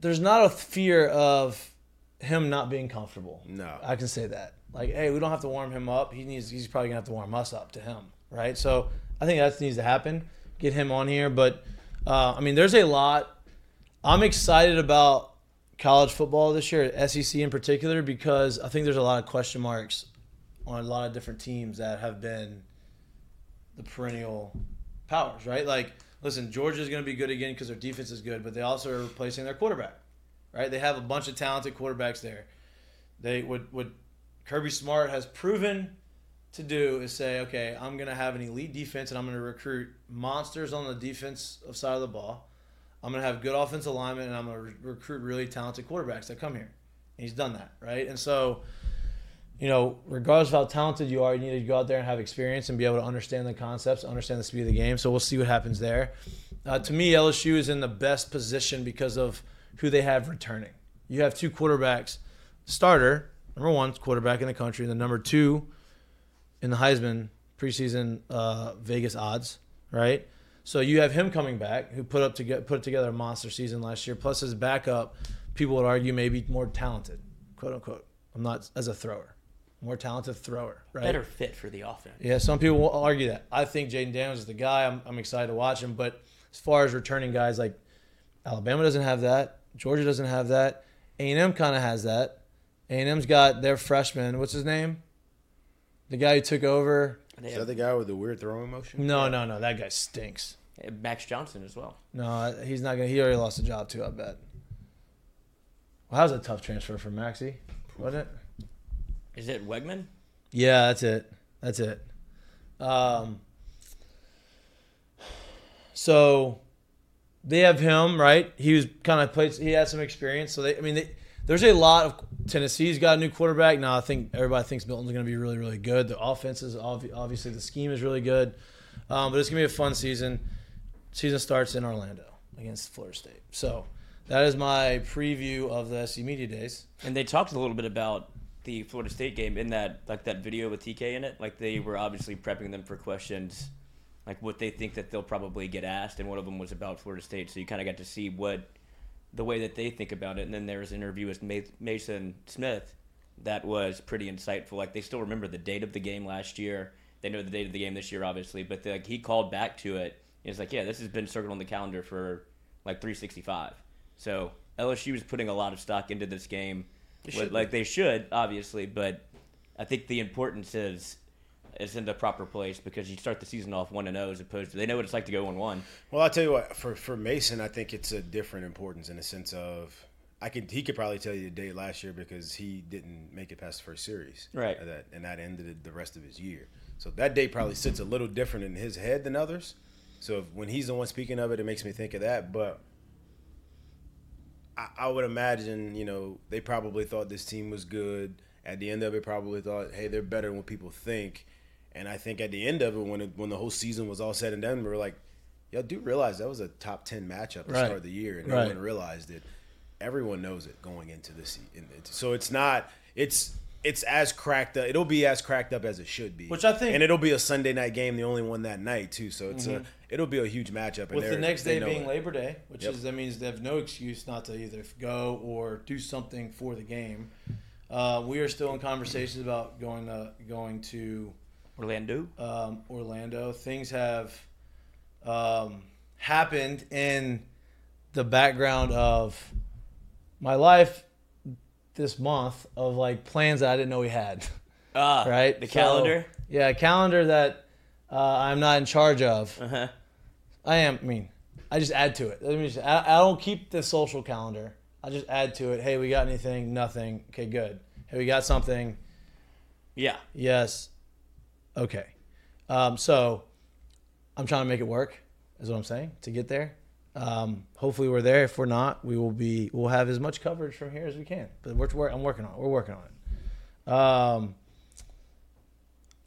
S1: there's not a fear of him not being comfortable.
S2: No.
S1: I can say that. Like, hey, we don't have to warm him up. He needs. He's probably gonna have to warm us up to him, right? So I think that needs to happen. Get him on here, but uh, I mean, there's a lot. I'm excited about college football this year, SEC in particular, because I think there's a lot of question marks on a lot of different teams that have been the perennial powers, right? Like, listen, Georgia's going to be good again because their defense is good, but they also are replacing their quarterback, right? They have a bunch of talented quarterbacks there. They would what Kirby Smart has proven to do is say, okay, I'm going to have an elite defense and I'm going to recruit monsters on the defense side of the ball. I'm going to have good offensive alignment and I'm going to re- recruit really talented quarterbacks that come here. And he's done that, right? And so, you know, regardless of how talented you are, you need to go out there and have experience and be able to understand the concepts, understand the speed of the game. So we'll see what happens there. Uh, to me, LSU is in the best position because of who they have returning. You have two quarterbacks, starter number one quarterback in the country, and the number two in the Heisman preseason uh, Vegas odds, right? So you have him coming back, who put up to get put together a monster season last year. Plus his backup, people would argue maybe more talented, quote unquote. I'm not as a thrower, more talented thrower, right?
S3: Better fit for the offense.
S1: Yeah, some people will argue that. I think Jayden Daniels is the guy. I'm, I'm excited to watch him. But as far as returning guys, like Alabama doesn't have that. Georgia doesn't have that. A&M kind of has that. A&M's got their freshman. What's his name? The guy who took over.
S3: They
S2: Is that the guy with the weird throwing motion?
S1: No, no, no. That guy stinks.
S3: Max Johnson as well.
S1: No, he's not gonna. He already lost a job too. I bet. Well, that was a tough transfer for Maxi, wasn't it?
S3: Is it Weigman?
S1: Yeah, that's it. That's it. Um, so they have him, right? He was kind of played. He had some experience. So they, I mean, they, there's a lot of Tennessee's got a new quarterback now. I think everybody thinks Milton's going to be really, really good. The offense is obvi- obviously the scheme is really good, um, but it's going to be a fun season. Season starts in Orlando against Florida State. So that is my preview of the SC Media Days.
S3: And they talked a little bit about the Florida State game in that like that video with TK in it. Like they were obviously prepping them for questions, like what they think that they'll probably get asked, and one of them was about Florida State. So you kind of got to see what the way that they think about it. And then there was an interview with Maason Smith that was pretty insightful. Like they still remember the date of the game last year. They know the date of the game this year, obviously, but they, like he called back to it. It's like, yeah, this has been circled on the calendar for like 365. So LSU is putting a lot of stock into this game,
S2: should
S3: like they should, obviously. But I think the importance is is in the proper place because you start the season off one and zero as opposed to they know what it's like to go one one.
S2: Well, I'll tell you what. For for Maason, I think it's a different importance in the sense of I could he could probably tell you the date last year because he didn't make it past the first series,
S3: Right.
S2: And that and that ended the rest of his year. So that date probably sits a little different in his head than others. So if, when he's the one speaking of it, it makes me think of that. But I, I would imagine, you know, they probably thought this team was good. At the end of it, probably thought, hey, they're better than what people think. And I think at the end of it, when it, when the whole season was all said and done, we were like, y'all do realize that was a top ten matchup to
S1: Right.
S2: start of the year, and
S1: Right.
S2: no one realized it. Everyone knows it going into the season, so it's not. It's it's as cracked up. It'll be as cracked up as it should be.
S1: Which I think-
S2: and it'll be a Sunday night game, the only one that night too. So it's a it'll be a huge matchup. and
S1: With the next day being
S2: it.
S1: Labor Day, which
S2: Yep.
S1: is that means they have no excuse not to either go or do something for the game. Uh, we are still in conversations about going to going to
S3: Orlando.
S1: um, Orlando. Things have um, happened in the background of my life this month of like plans that I didn't know we had.
S3: Ah,
S1: Right,
S3: The
S1: So,
S3: calendar.
S1: yeah, a calendar that uh, I'm not in charge of.
S3: Uh huh.
S1: I am. I mean, I just add to it. Let me just. I, I don't keep the social calendar. I just add to it. Hey, we got anything? Nothing. Okay, good. Hey, we got something.
S3: Yeah.
S1: Yes. Okay. Um, so I'm trying to make it work. Is what I'm saying to get there. Um, hopefully we're there. If we're not, we will be. We'll have as much coverage from here as we can. But we're, we're I'm working on. it. We're working on it. Um,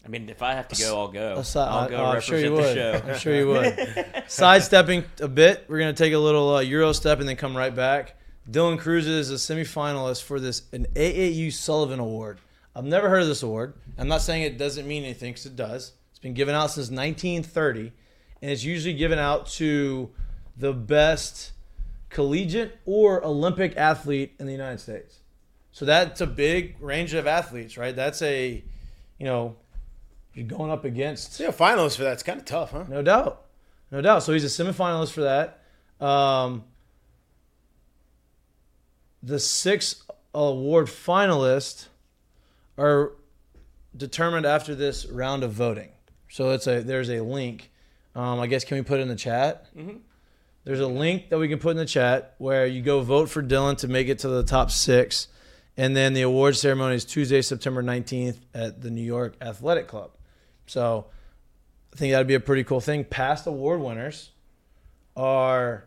S3: I mean, if I have to go, I'll go.
S1: aside,
S3: I'll go
S1: oh, I'm sure you
S3: the
S1: would.
S3: show.
S1: I'm sure you would. Sidestepping a bit, we're gonna take a little uh, Euro step and then come right back. Dylan Crews is a semifinalist for this an AAU Sullivan Award. I've never heard of this award. I'm not saying it doesn't mean anything because it does. It's been given out since 1930, and it's usually given out to the best collegiate or Olympic athlete in the United States. So that's a big range of athletes, right? That's a, you know, you're going up against
S2: Yeah, finalists for that. It's kind of tough, huh?
S1: no doubt. No doubt. So he's a semifinalist for that. Um, the six award finalists are determined after this round of voting. So it's a there's a link. Um, I guess can we put it in the chat? There's a link that we can put in the chat where you go vote for Dylan to make it to the top six, and then the award ceremony is Tuesday, September 19th at the New York Athletic Club. So I think that'd be a pretty cool thing. Past award winners are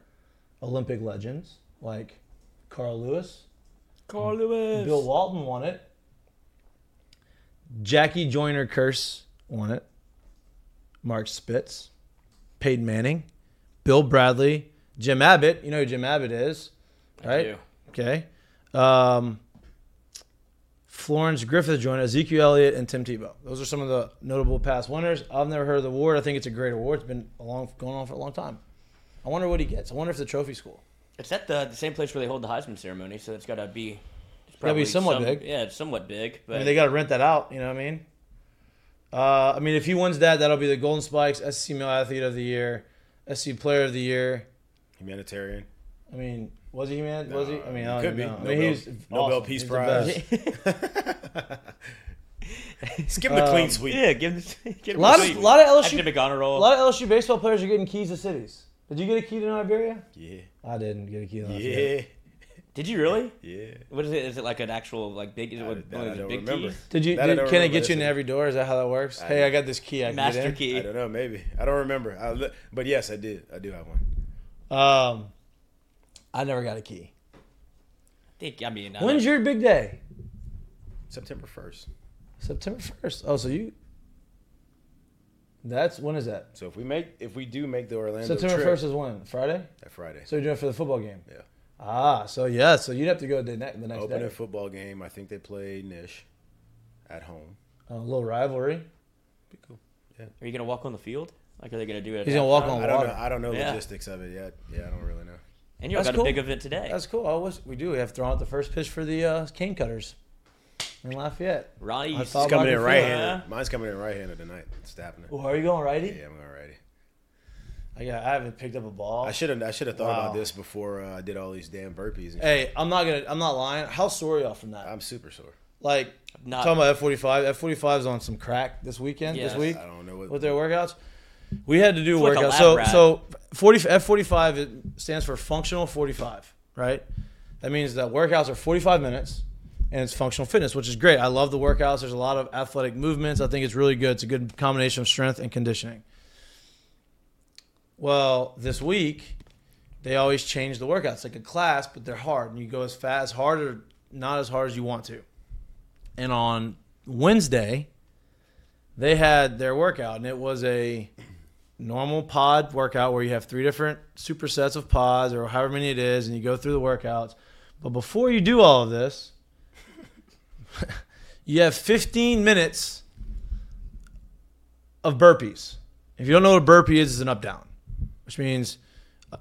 S1: Olympic legends like Carl Lewis.
S3: Carl Lewis.
S1: Bill Walton won it. Jackie Joyner-Kersee won it. Mark Spitz, Peyton Manning, Bill Bradley, Jim Abbott. You know who Jim Abbott is,
S3: I
S1: right?
S3: do.
S1: Okay. Um, Florence Griffith Joyner Ezekiel Elliott and Tim Tebow. Those are some of the notable past winners. I've never heard of the award. I think it's a great award. It's been a long, going on for a long time. I wonder what he gets. I wonder if the trophy school.
S3: It's at the, the same place where they hold the Heisman ceremony, so it's got to be. It's
S1: Gotta be somewhat
S3: some-
S1: big.
S3: Yeah, it's somewhat big. But
S1: I mean, they got to rent that out. You know what I mean? Uh, I mean, if he wins that, that'll be the Golden Spikes SEC Male Athlete of the Year, SEC Player of the Year.
S2: Humanitarian.
S1: I mean, was he man? Was he? I mean, I don't
S2: could be.
S1: know. I mean, he's
S2: Nobel
S1: awesome.
S2: Peace
S1: He's
S2: Prize.
S1: best.
S2: Just give him the clean
S1: Um,
S2: sweep.
S3: yeah, give him, Give
S1: A lot of, a lot of LSU,
S3: Academic honor roll.
S1: a lot of LSU baseball players are getting keys to cities. Did you get a key to Iberia?
S2: Yeah.
S1: I didn't get a key to Lafayette.
S2: Yeah.
S3: Did you really?
S2: Yeah.
S3: What is it? Is it like an actual like big? Is it
S2: I-
S3: what,
S2: that
S3: one
S2: I
S3: of the
S2: don't
S3: big
S2: remember.
S3: keys?
S1: Did you?
S2: That I
S1: Did,
S2: don't
S1: can it get you in every door? Is that how that works?
S2: I-
S1: hey, I got this key. I can
S3: Master
S1: get in.
S3: key.
S2: I don't know. Maybe I don't remember. I, but yes, I did. I do have one.
S1: Um, I never got a key.
S3: I think. I mean, I
S1: When's your big day?
S2: September first.
S1: September first. Oh, so you? That's when is that?
S2: So if we make, if we do make the Orlando
S1: September first is when? Friday.
S2: that Friday.
S1: So you're doing it for the football game.
S2: Yeah.
S1: Ah, so yeah, so you'd have to go the, ne- the next
S2: Opening
S1: day.
S2: football game. I think they play Nish at home.
S1: A little rivalry.
S2: Be cool. Yeah.
S3: Are you gonna walk on the field? Like, are they gonna do it?
S1: He's gonna walk
S3: halftime?
S1: on
S2: I don't
S1: water.
S2: know. I don't know
S3: Yeah.
S2: logistics of it yet. Yeah, I don't really know.
S3: And you
S1: That's
S3: got
S1: cool.
S3: a big event today.
S1: That's cool. I wish we do. We have thrown out the first pitch for the uh, cane cutters in Lafayette. I
S3: Ronnie's
S2: coming in right
S1: Field.
S2: handed. Mine's coming in right handed tonight. It's happening.
S1: Oh, are you going righty?
S2: Yeah, I'm going righty.
S1: I got. I haven't picked up a ball.
S2: I should have. I should have thought
S1: Wow.
S2: about this before uh, I did all these damn burpees. And
S1: Hey, I'm not gonna. I'm not lying. How sore are y'all from that?
S2: I'm super sore.
S1: Like
S3: not.
S1: talking about F45. F45 is on some crack this weekend.
S3: Yes.
S1: This week
S2: I don't know what.
S1: with their workouts. We had to do
S3: It's like a
S1: workouts.
S3: lab
S1: So
S3: rat.
S1: so 40 F45 it stands for functional 45, right? That means that workouts are 45 minutes and it's functional fitness, which is great. I love the workouts. There's a lot of athletic movements. I think it's really good. It's a good combination of strength and conditioning. Well, this week they always change the workouts. Like a class, but they're hard, and you go as fast, hard, or not as hard as you want to. And on Wednesday, they had their workout, and it was a normal pod workout where you have three different supersets of pods or however many it is, and you go through the workouts. But before you do all of this, you have 15 minutes of burpees. If you don't know what a burpee is, it's an up down, which means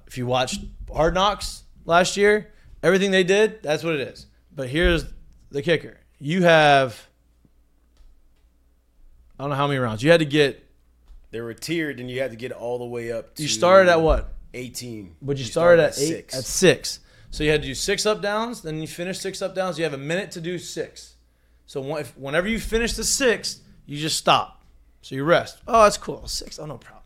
S1: if you watched Hard Knocks last year, everything they did, that's what it is. But here's the kicker you have, I don't know how many rounds. You had to get,
S2: They were tiered, and you had to get all the way up. to
S1: you started at what?
S2: 18.
S1: But you, started, at, eight,
S2: six.
S1: at six. So you had to do six up downs. Then you finish six up downs. You have a minute to do six. So if, whenever you finish the sixth, you just stop. So you rest. Oh, that's cool. Six. Oh, no problem.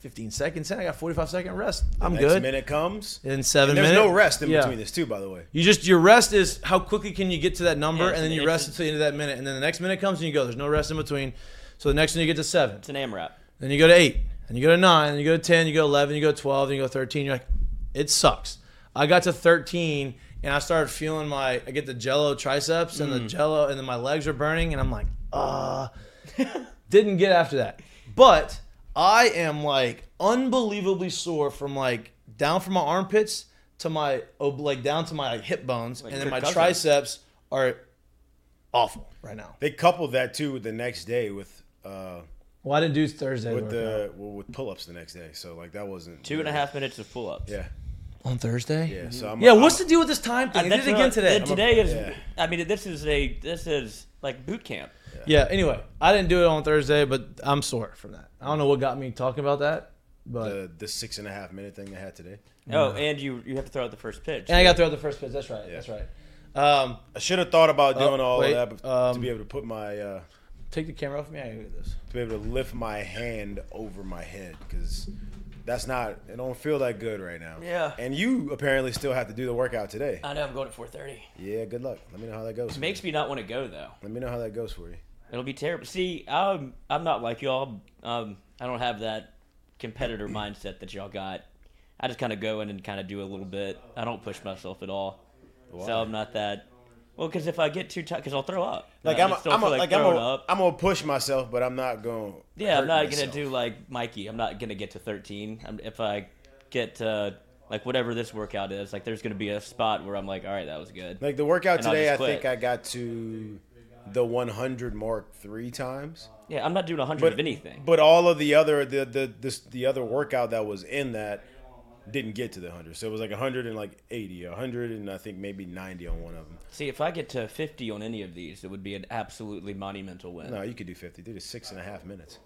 S1: 15 seconds in. I got 45 second rest. I'm
S2: Next
S1: good.
S2: minute comes.
S1: In seven
S2: And there's
S1: minutes.
S2: no rest in
S1: Yeah.
S2: between this too, by the way.
S1: You just your rest is how quickly can you get to that number,
S3: Yeah,
S1: and then
S3: an-
S1: you rest until the end of that minute, and then the next minute comes and you go. There's no rest in between. So the next one you get to seven,
S3: It's an AMRAP.
S1: then you go to eight, and you go to nine, and you go to ten, you go to eleven, you go to twelve, and you go to thirteen. You're like, it sucks. I got to thirteen, and I started feeling my. I get the Jello triceps and the Jello, and then my legs are burning, and I'm like, uh didn't get after that. But I am like unbelievably sore from like down from my armpits to my ob- like down to my like, hip bones, and then
S3: Kirk
S1: my
S3: Cousins.
S1: triceps are awful right now.
S2: They coupled that too with the next day with uh
S1: Well, I didn't do Thursday
S2: with
S1: workout.
S2: the well, with pull ups the next day. So like that wasn't
S3: Two and a half minutes of pull ups.
S2: Yeah,
S1: on Thursday.
S2: yeah. So I'm
S1: Yeah,
S2: I'm-
S1: what's the deal with this time thing? I did it again today.
S3: Today is.
S2: yeah.
S3: I mean, this is a. This is like boot camp.
S1: Yeah. Anyway, I didn't do it on Thursday, but I'm sore from that. I don't know what got me talking about that, but
S2: the the six and a half minute thing they had today.
S3: Oh, and you you have to throw out the first pitch.
S1: and I got to throw out the first pitch. That's right. That's right. Um,
S2: I should have thought about doing
S1: Oh,
S2: all
S1: wait,
S2: of that but
S1: um,
S2: to be able to put my uh,
S1: take the camera off me. I gotta this.
S2: to be able to lift my hand over my head because that's not it. Don't feel that good right now.
S3: Yeah.
S2: And you apparently still have to do the workout today.
S3: I know I'm going at 4:30.
S2: Yeah. Good luck. Let me know how that goes.
S3: It makes
S2: you.
S3: me not want to go though.
S2: Let me know how that goes for you.
S3: It'll be terrible. See, I'm I'm not like y'all. Um, I don't have that competitor mindset that y'all got. I just kind of go in and kind of do a little bit. I don't push myself at all. So I'm not that. Well, because if I get too tight, because I'll throw up.
S2: Like I'm, I'm, a,
S3: feel
S2: like I'm, a,
S3: up.
S2: I'm gonna push myself, but I'm not going.
S3: Yeah, I'm not gonna do like Mikey. I'm not gonna get to 13. I'm, if I get to like whatever this workout is, like there's gonna be a spot where I'm like, all right, that was good.
S2: Like the workout
S3: And
S2: today, I think. I got to the 100 mark three times.
S3: Yeah, I'm not doing 100
S2: But
S3: of anything.
S2: But all of the other the the this, the other workout that was in that didn't get to the 100. So it was like 100 and like 80, 100 and I think maybe 90 on one of them.
S3: See, if I get to 50 on any of these, it would be an absolutely monumental win.
S2: No, you could do 50. Did it six and a half minutes.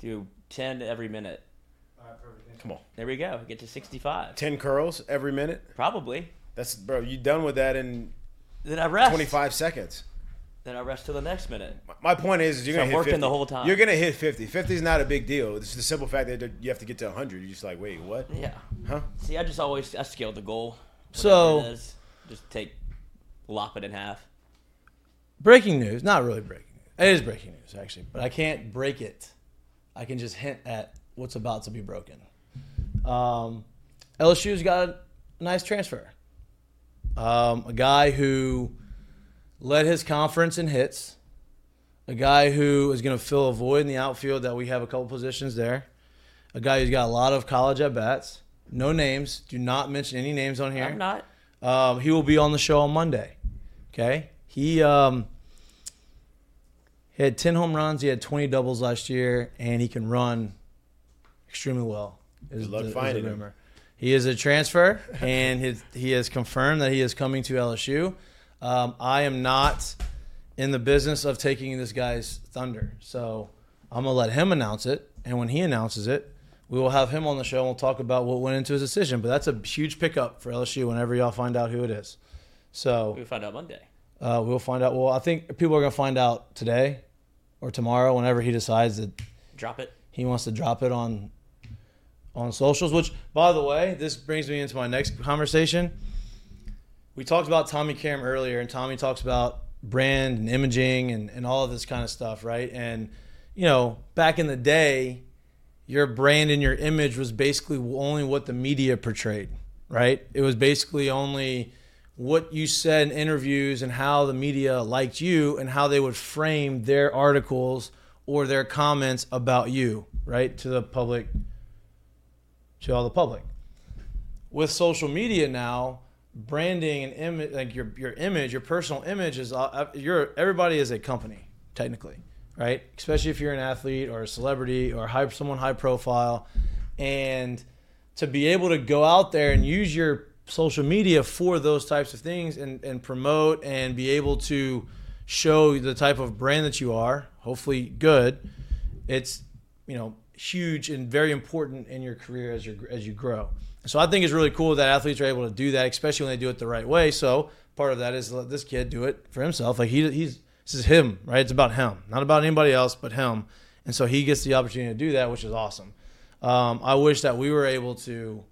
S3: Do 10 every minute.
S2: Come on,
S3: There we go. Get to 65.
S2: 10 curls every minute.
S3: Probably.
S2: That's bro. You done with that in
S3: Then I rest.
S2: 25 seconds.
S3: Then I rest till the next minute.
S2: My point is, is you're
S3: So
S2: gonna
S3: I'm
S2: hit
S3: working
S2: 50.
S3: the whole time.
S2: You're gonna hit 50. 50 is not a big deal. It's the simple fact that you have to get to 100. You're just like, wait, what?
S3: Yeah.
S2: Huh?
S3: See, I just always I scaled the goal.
S1: So-
S3: Whatever it is. just take lop it in half.
S1: Breaking news. Not really breaking news. It is breaking news actually, but I can't break it. I can just hint at what's about to be broken. Um, LSU's got a nice transfer. Um, a guy who led his conference in hits. A guy who is going to fill a void in the outfield that we have a couple positions there. A guy who's got a lot of college at bats. No names. Do not mention any names on here.
S3: I'm not.
S1: Um, he will be on the show on Monday. Okay. He um, he had 10 home runs. He had 20 doubles last year, and he can run extremely well. Is
S2: Good luck
S1: the- is
S2: him.
S1: rumor. He is a transfer, and his, he has confirmed that he is coming to LSU. Um, I am not in the business of taking this guy's thunder, so I'm gonna let him announce it. And when he announces it, we will have him on the show and we'll talk about what went into his decision. But that's a huge pickup for LSU whenever y'all find out who it is. So
S3: We'll find out Monday.
S1: uh, we'll find out. Well, I think people are gonna find out today or tomorrow, whenever he decides that
S3: Drop it.
S1: he wants to drop it on on socials. Which, by the way, this brings me into my next conversation. We talked about Tommy Cam earlier, and Tommy talks about brand and imaging and, and all of this kind of stuff, right? And you know, back in the day, your brand and your image was basically only what the media portrayed, right? It was basically only what you said in interviews and how the media liked you and how they would frame their articles or their comments about you, right, to the public, to all the public. With social media now, branding and image, like your your image, your personal image is uh, you're everybody is a company technically, right? Especially if you're an athlete or a celebrity or high someone high profile, and to be able to go out there and use your social media for those types of things and, and promote and be able to show the type of brand that you are, hopefully good, it's you know huge and very important in your career as you as you grow. So I think it's really cool that athletes are able to do that, especially when they do it the right way. So part of that is let this kid do it for himself. Like he he's this is him, right? It's about him, not about anybody else but him. And so he gets the opportunity to do that, which is awesome. Um, I wish that we were able to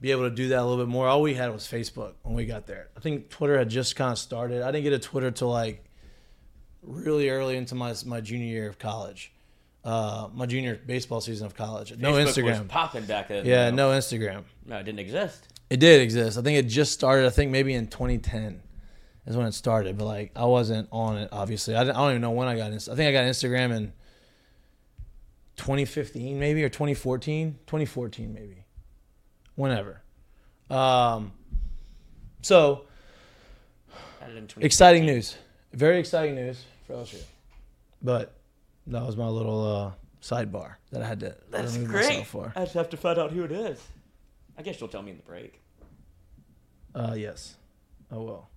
S1: be able to do that a little bit more. All we had was Facebook when we got there. I think Twitter had just kind of started. I didn't get a Twitter till like really early into my my junior year of college. uh, my junior baseball season of college. No
S3: Facebook was
S1: Instagram.
S3: popping back then.
S1: Yeah, no Instagram.
S3: No, it didn't exist.
S1: It did exist. I think it just started. I think maybe in 2010 is when it started. But like, I wasn't on it. Obviously, I, I don't even know when I got. Inst- I think I got Instagram in 2015, maybe or 2014. 2014, maybe. Whenever. Um. So
S3: Added in 2015.
S1: exciting news. Very exciting news for LSU. But that was my little uh, sidebar that I had to
S3: That's great.
S1: myself for.
S3: I just have to find out who it is. I guess you'll tell me in the break.
S1: Uh, yes. Oh well.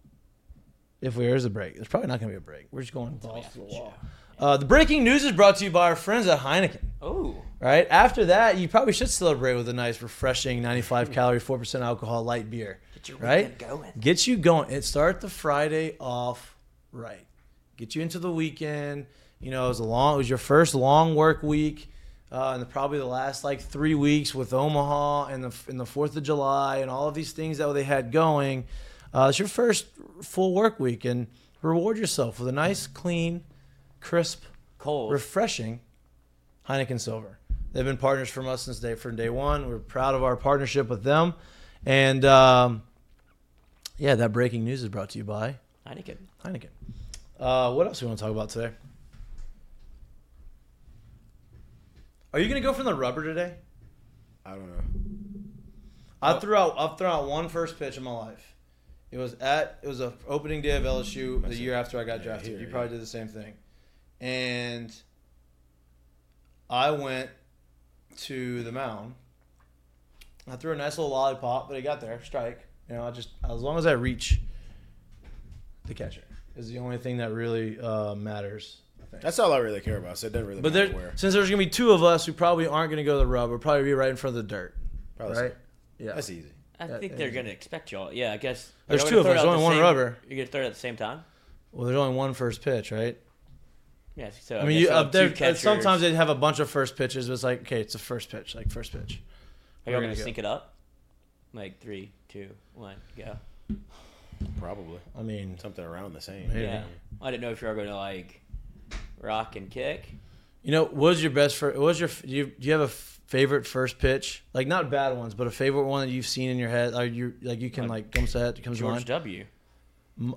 S1: If there is a break, there's probably not going to be a break. We're just going balls to the wall. Uh, the breaking news is brought to you by our friends at Heineken.
S3: Oh,
S1: Right after that, you probably should celebrate with a nice, refreshing, 95 calorie, 4% alcohol light beer.
S3: get your
S1: Right?
S3: going.
S1: Get you going. It start the Friday off right. Get you into the weekend. You know, it was a long. It was your first long work week, uh, and the, probably the last like three weeks with Omaha and the and the Fourth of July and all of these things that they had going. Uh, it's your first full work week, and reward yourself with a nice, clean, crisp,
S3: Cold.
S1: refreshing Heineken Silver. They've been partners from us since day from day one. We're proud of our partnership with them, and um, yeah, that breaking news is brought to you by
S3: Heineken.
S1: Heineken. Uh, what else do we want to talk about today? Are you gonna go from the rubber today?
S2: I don't know.
S1: I threw out I threw out one first pitch in my life. It was at it was a opening day of LSU the year after I got
S2: Yeah,
S1: drafted.
S2: here,
S1: you
S2: yeah.
S1: probably did the same thing. And I went to the mound. I threw a nice little lollipop, but it got there, strike. You know, I just as long as I reach the catcher is the only thing that really uh, matters. I think.
S2: That's all I really care about. So it doesn't really
S1: But
S2: matter
S1: there,
S2: where.
S1: since there's gonna be two of us we probably aren't gonna go to the rub, we'll probably be right in front of the dirt,
S2: Probably
S1: right?
S2: so.
S1: Yeah.
S2: That's easy.
S3: I
S1: That
S3: think they're
S1: is-
S3: gonna expect y'all. Yeah, I guess.
S1: There's two of us,
S3: throw
S1: only
S3: at
S1: one
S3: same-
S1: rubber.
S3: You're gonna throw it at the same time.
S1: Well, there's only one first pitch, right?
S3: Yeah. So
S1: I mean, you,
S3: you'll
S1: uh, there,
S3: two
S1: uh,
S3: catchers.
S1: sometimes they have a bunch of first pitches, but it's like, okay, it's a first pitch, like first pitch.
S3: Are y'all gonna
S1: gonna go.
S3: sync it up? Like three, two, one, go.
S2: Probably
S1: I mean,
S2: something around the same.
S1: Maybe.
S3: Yeah. I didn't know if you were gonna like rock and kick.
S1: you know, what was your best for? What was your? Do you, do you have a favorite first pitch? Like not bad ones, but a favorite one that you've seen in your head, or you like you can like comes to that comes to
S3: George
S1: mind.
S3: W.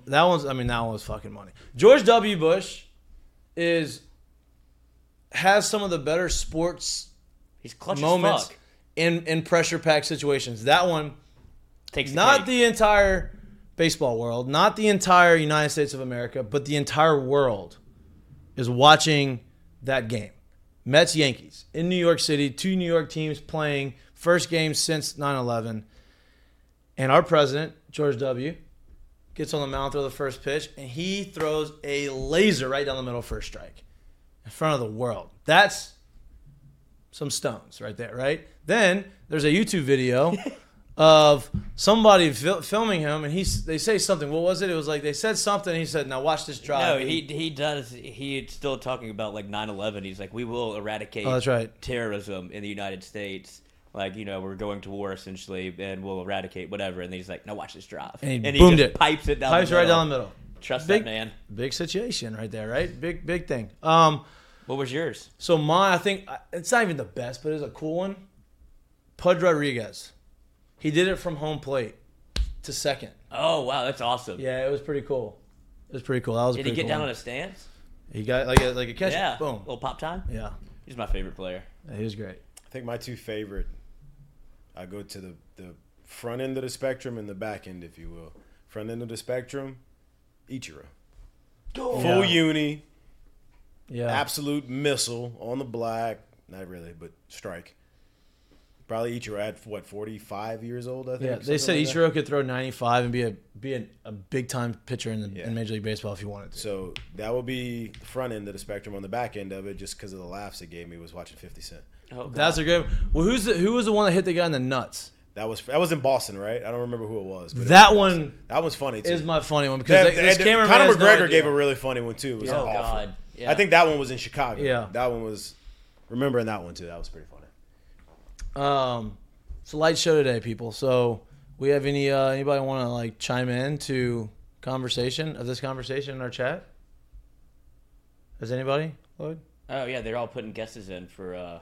S1: That one's. I mean, that one was fucking money. George W. Bush is has some of the better sports
S3: He's clutch
S1: moments in in pressure packed situations. That one
S3: Takes
S1: not the entire baseball world, not the entire United States of America, but the entire world is watching that game. Mets Yankees in New York City, two New York teams playing first game since 9/11. And our president, George W, gets on the mound throw the first pitch and he throws a laser right down the middle first strike in front of the world. That's some stones right there, right? Then there's a YouTube video of somebody fil- filming him, and he's they say something. What was it? It was like they said something. He said, "Now watch this drive."
S3: No, he he does. He's still talking about like 9/11. He's like, we will eradicate
S1: Oh, that's right.
S3: terrorism in the United States. Like you know, we're going to war essentially, and we'll eradicate whatever. And he's like, now watch this drive.
S1: And he boomed
S3: just
S1: it.
S3: Pipes it down.
S1: Pipes
S3: the
S1: right down the middle.
S3: Trust
S1: Big-
S3: that man.
S1: Big situation right there, right? Big big thing. Um,
S3: What was yours?
S1: so mine, I think it's not even the best, but it's a cool one. Pudge Rodriguez, he did it from home plate to second.
S3: Oh wow, that's awesome.
S1: Yeah, it was pretty cool. It was pretty cool. That was a
S3: Did he
S1: pretty
S3: get
S1: cool
S3: down
S1: one.
S3: on a stance?
S1: He got like a like a catch.
S3: yeah.
S1: Boom.
S3: Little pop time.
S1: Yeah.
S3: He's my favorite player.
S1: yeah, he was great.
S2: I think my two favorite. I go to the the front end of the spectrum and the back end, if you will. Front end of the spectrum, Ichiro. Full
S1: Yeah.
S2: uni,
S1: Yeah.
S2: absolute missile on the black. Not really, but strike. Probably Ichiro at what forty five years old. I think.
S1: Yeah, they said
S2: like that.
S1: Ichiro could throw 95 and be a be a, a big time pitcher in, the,
S2: Yeah.
S1: in Major League Baseball if he wanted to.
S2: So that would be the front end of the spectrum. On the back end of it, just because of the laughs it gave me, was watching Fifty Cent.
S3: Oh, God.
S1: That's a good. Well, who's the, who was the one that hit the guy in the nuts?
S2: That was that was in Boston, right? I don't remember who it was. But it
S1: That
S2: was
S1: one
S2: Boston. that was funny too.
S1: is my funny one because
S2: That-
S1: they, this
S2: and Conor
S1: has no
S2: McGregor gave a really funny one too. It was
S3: Oh
S2: awful.
S3: God. Yeah.
S2: I think that one was in Chicago.
S1: Yeah.
S2: that one was. Remembering that one too. That was pretty funny.
S1: Um, it's a light show today, people. So we have any uh, anybody want to like chime in to conversation of this conversation in our chat? Has anybody? Lloyd?
S3: Oh yeah, they're all putting guesses in for uh,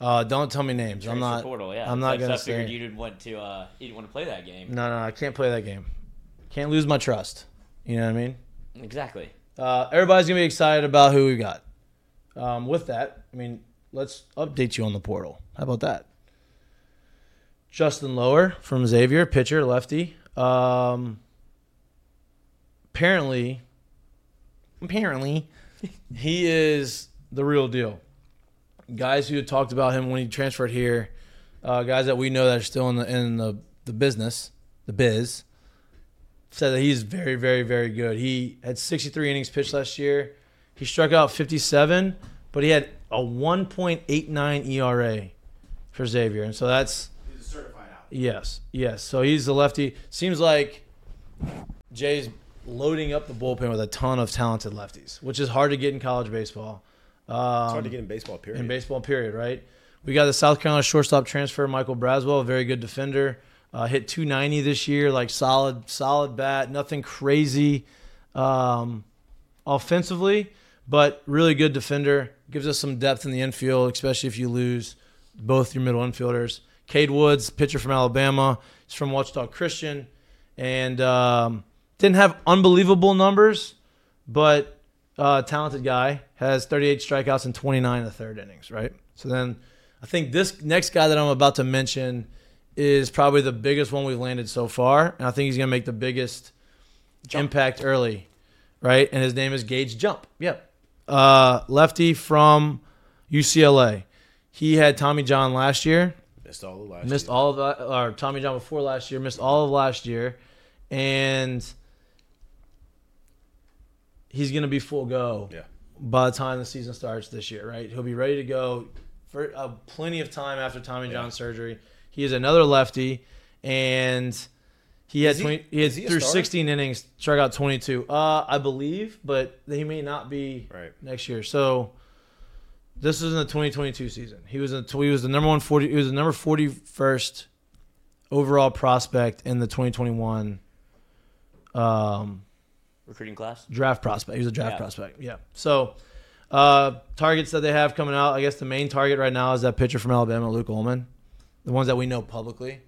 S1: Uh, don't tell me names. I'm not.
S3: portal. Yeah,
S1: I'm not gonna
S3: I figured
S1: say-
S3: you didn't want to. Uh, you didn't want to play that game.
S1: No, no, I can't play that game. Can't lose my trust. You know what I mean?
S3: Exactly.
S1: Uh, everybody's gonna be excited about who we got. Um, with that, I mean, let's update you on the portal. How about that? Justin Loer from Xavier, pitcher, lefty. Um, apparently, apparently, he is the real deal. Guys who had talked about him when he transferred here, uh, guys that we know that are still in the in the, the business, the biz, said that he's very, very, very good. He had 63 innings pitched last year. He struck out 57, but he had a 1.89 ERA for Xavier, and so that's
S2: He's a certified out.
S1: Yes, yes. So he's the lefty. Seems like Jay's loading up the bullpen with a ton of talented lefties, which is hard to get in college baseball. Um,
S2: It's hard to get in baseball, period.
S1: in baseball, period, right? We got the South Carolina shortstop transfer, Michael Braswell, a very good defender. Uh, hit 290 this year, like solid, solid bat, nothing crazy um, offensively, but really good defender. Gives us some depth in the infield, especially if you lose both your middle infielders. Cade Woods, pitcher from Alabama, he's from Watchdog Christian, and um, didn't have unbelievable numbers, but uh, talented guy has 38 strikeouts and 29 in the third innings, right? So then I think this next guy that I'm about to mention is probably the biggest one we've landed so far, and I think he's going to make the biggest impact early, right? And his name is Gage Jump. Yep. Uh, lefty from UCLA. He had Tommy John last year.
S2: Missed all the last.
S1: Missed
S2: season.
S1: all of that, or Tommy John before last year. Missed all of last year, and he's going to be full go
S2: Yeah.
S1: by the time the season starts this year. Right? He'll be ready to go for uh, plenty of time after Tommy
S2: Yeah.
S1: John surgery. He is another lefty, and he had
S2: Is he-
S1: 20, he had
S2: he
S1: through
S2: starter?
S1: 16 innings, struck out 22. Uh, I believe, but he may not be
S2: Right.
S1: next year. So this is in the 2022 season. He was in, he was the number one 40 he was the number 41st overall prospect in the 2021 um,
S3: Recruiting class.
S1: draft prospect. He was a draft
S3: Yeah.
S1: prospect. Yeah. So uh, targets that they have coming out, I guess the main target right now is that pitcher from Alabama, Luke Holman. The ones that we know publicly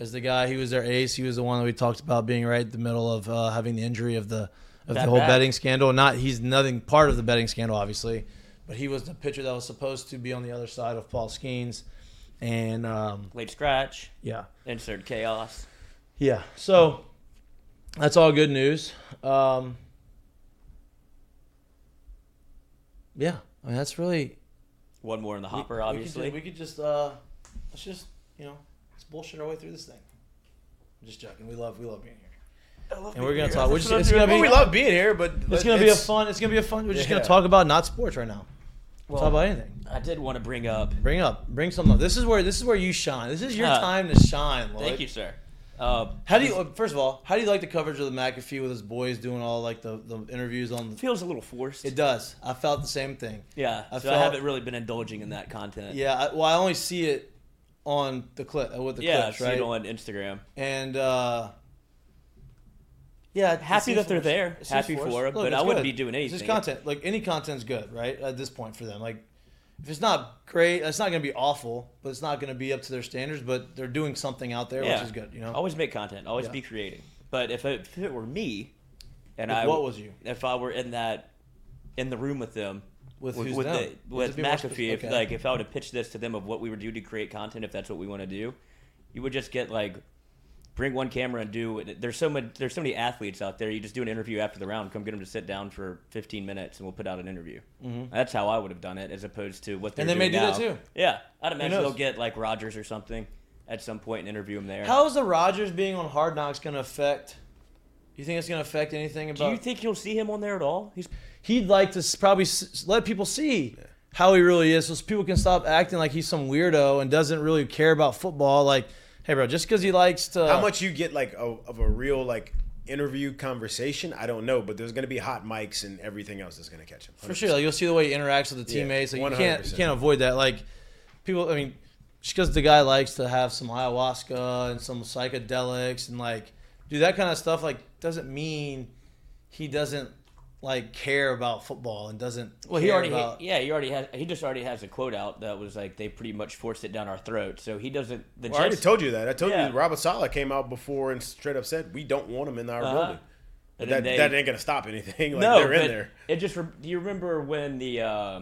S1: is the guy. He was their ace. He was the one that we talked about being right in the middle of uh, having the injury of the of
S3: That
S1: the whole
S3: back.
S1: betting scandal. Not he's nothing part of the betting scandal, obviously, but he was the pitcher that was supposed to be on the other side of Paul Skenes. And um,
S3: Late scratch.
S1: yeah,
S3: Insert chaos.
S1: yeah. So that's all good news. Um, yeah, I mean that's really
S3: One more in the
S1: we-
S3: hopper,
S1: we could
S3: obviously.
S1: We could, just uh, let's just you know bullshit our way through this thing. I'm just joking. We love we love being here, I love and we're gonna talk. We're just, it's gonna be
S2: Well, we love being here, but
S1: it's gonna be a fun. It's gonna be a fun. We're just gonna talk about not sports right now.
S3: Well,
S1: talk about anything.
S3: I did want to bring up.
S1: Bring up. Bring something up. This is where this is where you shine. This is your
S3: Uh,
S1: time to shine. Lloyd.
S3: Thank you, sir. Uh,
S1: How do you? uh, First of all, how do you like the coverage of the McAfee with his boys doing all like the, the interviews on?
S3: The, feels a little forced.
S1: It does. I felt the same thing.
S3: yeah,
S1: I
S3: so I haven't really been indulging in that content.
S1: Yeah. I, well, I only see it on the clip uh, with the
S3: yeah,
S1: clips, right?
S3: on Instagram.
S1: and uh, yeah,
S3: Happy that they're there.
S1: It
S3: Happy for
S1: Look,
S3: but I wouldn't
S1: good.
S3: be doing anything.
S1: just content. Like any content's good, right? At this point for them, like if it's not great, it's not going to be awful, but it's not going to be up to their standards. But they're doing something out there,
S3: yeah.
S1: which is good. You know,
S3: Always make content. Always
S1: Yeah.
S3: be creating. But if it, if it were me, and
S1: If
S3: I
S1: what was you?
S3: if I were in that in the room with them
S1: With
S3: with, with, the, with McAfee, if
S1: Okay.
S3: like if I would have pitched this to them of what we would do to create content, if that's what we want to do, you would just get like bring one camera and do. There's so many there's so many athletes out there. You just do an interview after the round, come get them to sit down for 15 minutes, and we'll put out an interview. That's how I would have done it, as opposed to what they're
S1: Mm-hmm. And they may
S3: doing
S1: do that
S3: now.
S1: too.
S3: Yeah, I'd imagine they'll get like Rodgers or something at some point and interview him there.
S1: How is the Rodgers being on Hard Knocks going to affect? You think it's going to affect anything about?
S3: do you think you'll see him on there at all? He's
S1: he'd like to probably s- let people see how he really is, so people can stop acting like he's some weirdo and doesn't really care about football. Like, hey, bro, just because he likes to.
S2: How much you get like a, of a real like interview conversation? I don't know, but there's gonna be hot mics and everything else that's gonna catch him.
S1: For sure, like, you'll see the way he interacts with the
S2: Yeah,
S1: teammates. Like, you can't you can't avoid that. Like people, I mean, just because the guy likes to have some ayahuasca and some psychedelics and like do that kind of stuff, like doesn't mean he doesn't like care about football and doesn't.
S3: Well, he already,
S1: about,
S3: yeah, he already has. He just already has a quote out that was like they pretty much forced it down our throat. So he doesn't. The
S2: Well, I already told you that. I told
S3: Yeah.
S2: you Robert Saleh came out before and straight up said we don't want him in our
S3: Uh-huh.
S2: building. But that,
S3: they-
S2: that ain't gonna stop anything. Like
S3: no,
S2: they're in there.
S3: It just. re- Do you remember when the uh,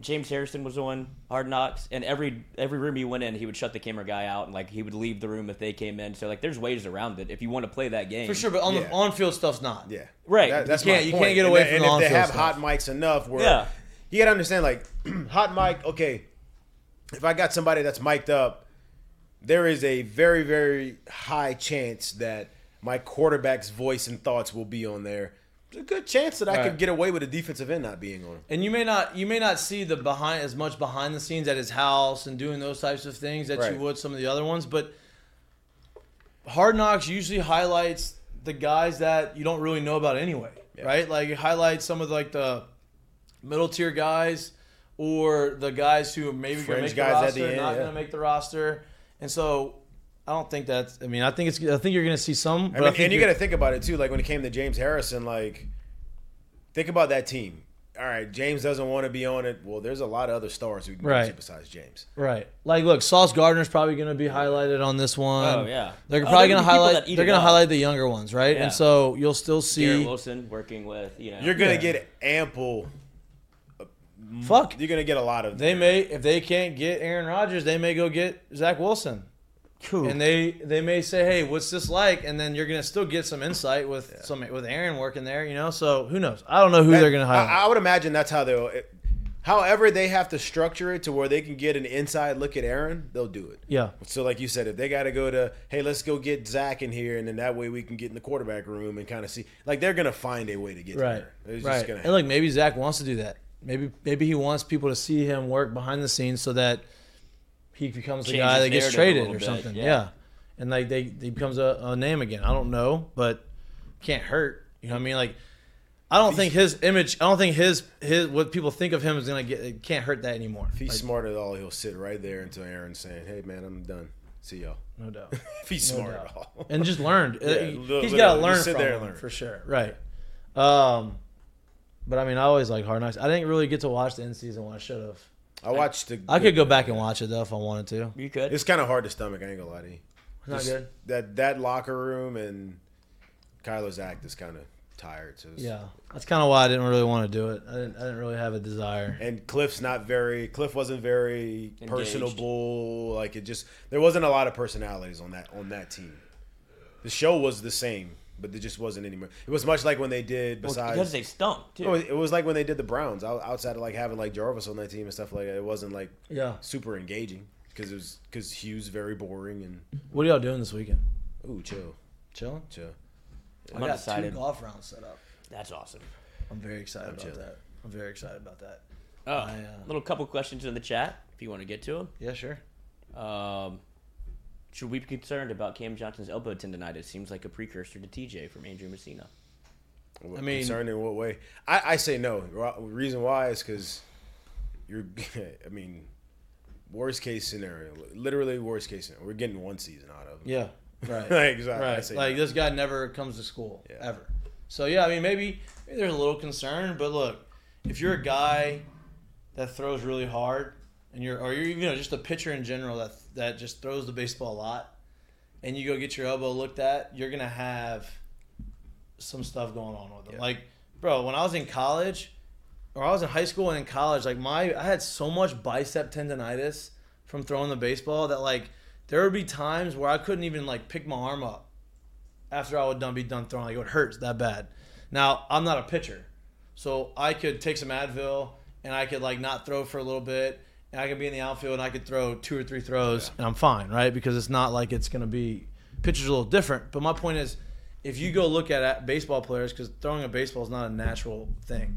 S3: James Harrison was on Hard Knocks, and every every room he went in, he would shut the camera guy out, and like he would leave the room if they came in. So like, there's ways around it if you want to play that game
S1: for sure, but on
S2: Yeah.
S1: the on field stuff's not.
S2: Yeah,
S3: Right.
S2: That, that's
S1: You can't-
S2: my
S1: you can't get away
S2: then-
S1: from
S2: and
S1: the
S2: if they
S1: on-field
S2: have
S1: stuff.
S2: hot mics enough, where
S3: Yeah.
S2: you gotta understand, like hot mic. Okay, if I got somebody that's mic'd up, there is a very very high chance that my quarterback's voice and thoughts will be on there. A good chance that I
S1: Right.
S2: could get away with a defensive end not being on. him.
S1: And you may not you may not see the behind as much behind the scenes at his house and doing those types of things that
S2: Right.
S1: you would some of the other ones, but Hard Knocks usually highlights the guys that you don't really know about anyway, right? Like it highlights some of like the middle tier guys or the guys who maybe going to make the roster,
S2: the end,
S1: not
S2: yeah.
S1: going to make the roster, and so I don't think that's. I mean, I think it's. I think you're going to see some. But
S2: I
S1: I
S2: mean,
S1: think
S2: and you got to think about it too. Like when it came to James Harrison, like think about that team. All right, James doesn't want to be on it. Well, there's a lot of other stars who can
S1: Right.
S2: right. besides James.
S1: Right. Like, look, Sauce Gardner's probably going to be highlighted on this one.
S3: Oh yeah,
S1: They're
S3: Oh,
S1: probably
S3: there
S1: going to
S3: could be people
S1: highlight. They're going to
S3: up.
S1: highlight the younger ones, right?
S3: Yeah.
S1: And so you'll still
S3: Garrett
S1: see.
S3: Wilson working with you know.
S2: You're gonna
S1: Yeah.
S2: get ample.
S1: Uh, Fuck.
S2: You're gonna get a lot of.
S1: They may if they can't get Aaron Rodgers, they may go get Zach Wilson, and they they may say, "Hey, what's this like?" And then you're going to still get some insight with some with Aaron working there, you know. So who knows? I don't know who
S2: That-
S1: they're going to highlight.
S2: I, I would imagine that's how they'll. It, however, they have to structure it to where they can get an inside look at Aaron. They'll do it.
S1: yeah.
S2: So, like you said, if they got to go to, hey, let's go get Zach in here, and then that way we can get in the quarterback room and kind of see, like they're gonna find a way to get
S1: Right.
S2: there. It's
S1: right.
S2: just gonna
S1: and like maybe Zach wants to do that. Maybe maybe he wants people to see him work behind the scenes so that he becomes the
S3: Change
S1: guy that gets traded
S3: little
S1: or
S3: bit,
S1: something.
S3: yeah.
S1: Yeah. And like they he becomes a, a name again. I don't know, but can't hurt. You know what I mean? Like I don't think his image. I don't think his his what people think of him is gonna get. It can't hurt that anymore.
S2: If he's
S1: Like,
S2: smart at all, he'll sit right there until Aaron's saying, "Hey, man, I'm done. See y'all."
S1: no doubt.
S2: if he's
S1: No
S2: smart
S1: doubt.
S2: at all,
S1: and just learned.
S2: Yeah, li-
S1: he's
S2: literally,
S1: got to
S2: just
S1: learn
S2: sit
S1: from
S2: there and learn.
S1: for sure. Right. Um, but I mean, I always like Hard Knocks. I didn't really get to watch the end season when I should have.
S2: I watched the.
S1: I could go back and watch it though if I wanted to.
S3: You could.
S2: It's kind of hard to stomach. I ain't gonna lie to you.
S1: Not
S2: Just
S1: good.
S2: That that locker room and Kyler's act is kind of tired. So it's-
S1: Yeah, that's kind of why I didn't really want to do it. I didn't. I didn't really have a desire.
S2: And Kliff's not very. Kliff wasn't very
S3: Engaged.
S2: personable. Like it just there wasn't a lot of personalities on that on that team. The show was the same, but there just wasn't anymore. It was much like when they did
S3: Well,
S2: besides.
S3: because they stunk too.
S2: No, it was like when they did the Browns outside of like having like Jarvis on that team and stuff like that. It wasn't like
S1: Yeah.
S2: super engaging because it was because Hughes very boring and
S1: What are y'all doing this weekend?
S2: ooh chill
S1: Chilling.
S2: chill.
S3: I'm
S1: I got
S3: undecided.
S1: two golf rounds set up.
S3: That's awesome.
S1: I'm very excited about
S2: chilling.
S1: that. I'm very excited about that.
S3: Oh,
S1: I, uh,
S3: little couple questions in the chat if you want to get to them.
S1: Yeah, sure.
S3: Um, should we be concerned about Cam Johnson's elbow tendonitis? Seems like a precursor to TJ from Andrew Messina.
S1: I mean-
S2: concerned in what way? I, I say no. Reason why is because you're. I mean, worst case scenario, literally worst case scenario. We're getting one season out of him.
S1: Yeah. Right.
S2: Like, exactly. I
S1: right.
S2: say
S1: Like
S2: no.
S1: this guy never comes to school
S2: Yeah.
S1: ever. So yeah, I mean maybe, maybe there's a little concern, but look, if you're a guy that throws really hard, and you're or you're you know just a pitcher in general that that just throws the baseball a lot, and you go get your elbow looked at, you're gonna have some stuff going on with them.
S2: Yeah.
S1: Like, bro, when I was in college, or I was in high school and in college, like my I had so much bicep tendonitis from throwing the baseball that like there would be times where I couldn't even like pick my arm up after I would done be done throwing. Like it would hurt that bad. Now I'm not a pitcher, so I could take some Advil and I could like not throw for a little bit, and I could be in the outfield and I could throw two or three throws and I'm fine, right? Because it's not like it's gonna be pitchers a little different. But my point is, if you go look at baseball players, because throwing a baseball is not a natural thing,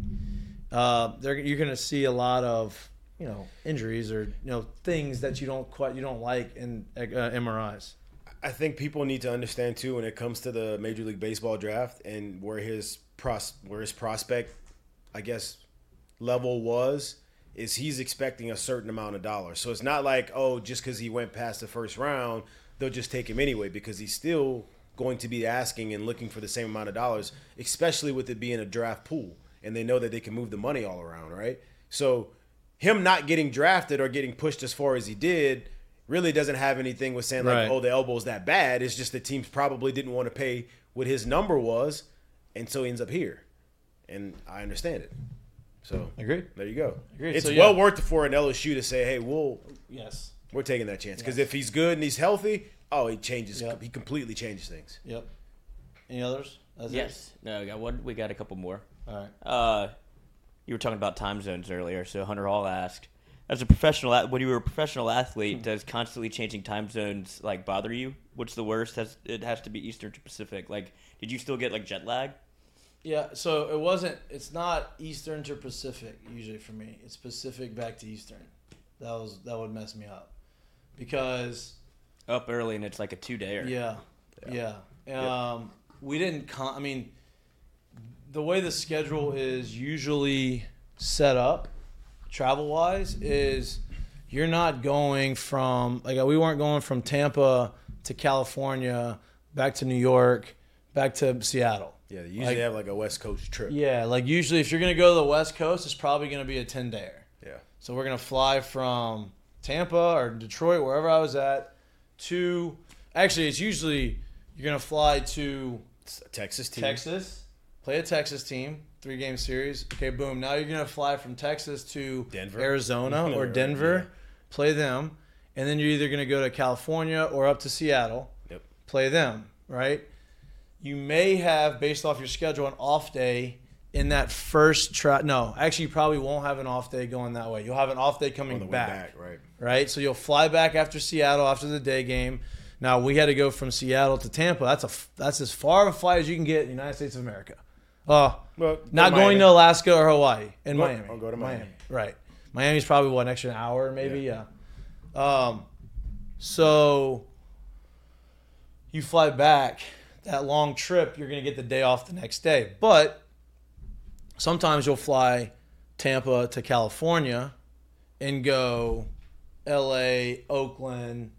S1: uh, you're gonna see a lot of you know injuries or you know things that you don't quite you don't like in uh, MRIs.
S2: I think people need to understand too when it comes to the Major League Baseball draft and where his pros where his prospect, I guess, level was is he's expecting a certain amount of dollars. So it's not like oh just because he went past the first round they'll just take him anyway because he's still going to be asking and looking for the same amount of dollars, especially with it being a draft pool and they know that they can move the money all around, right? So him not getting drafted or getting pushed as far as he did really doesn't have anything with saying like,
S1: Right.
S2: oh, the elbow's that bad. It's just the teams probably didn't want to pay what his number was, and so he ends up here. And I understand it. So
S1: Agreed.
S2: there you go.
S1: Agreed.
S2: It's
S1: So,
S2: well
S1: yeah.
S2: worth it for an LSU to say, hey, we'll
S1: Yes.
S2: we're taking that chance because
S1: Yes.
S2: if he's good and he's healthy, oh, he changes.
S1: Yep.
S2: He completely changes things.
S1: Yep. Any others? That's it?
S3: Yes. No, we got one. We got a couple more.
S1: All right.
S3: Uh, you were talking about time zones earlier, so Hunter Hall asked, as a professional, ath- when you were a professional athlete, does constantly changing time zones like bother you? What's the worst? Has it has to be Eastern to Pacific? Like, did you still get like jet lag?
S1: Yeah, so it wasn't. It's not Eastern to Pacific usually for me. It's Pacific back to Eastern. That was that would mess me up because
S3: Up early and it's like a two day.
S1: yeah, yeah. Um, we didn't. Con- I mean, the way the schedule is usually set up, travel wise, is you're not going from like we weren't going from Tampa to California, back to New York, back to Seattle.
S2: Yeah, they usually
S1: Like-
S2: have like a West Coast trip.
S1: Yeah, like usually if you're gonna go to the West Coast, it's probably gonna be a ten dayer.
S2: Yeah.
S1: So we're gonna fly from Tampa or Detroit, wherever I was at, to actually it's usually you're gonna fly to
S2: Texas team.
S1: Texas, play a Texas team, three game series. Okay, boom. Now you're gonna fly from Texas to
S2: Denver.
S1: Arizona or Denver, play them, and then you're either gonna go to California or up to Seattle
S2: Yep.
S1: play them, right? You may have, based off your schedule, an off day in that first try. No, actually, you probably won't have an off day going that way. You'll have an off day coming
S2: On the way
S1: back,
S2: back, right?
S1: right? So you'll fly back after Seattle after the day game. Now we had to go from Seattle to Tampa. That's a that's as far of a flight as you can get in the United States of America. Uh,
S2: Well,
S1: not going to Alaska or Hawaii in Miami.
S2: or go to Miami.
S1: Right. Miami's probably what an extra hour, maybe. Yeah. Um, so you fly back that long trip, you're gonna get the day off the next day. But sometimes you'll fly Tampa to California and go L.A., Oakland,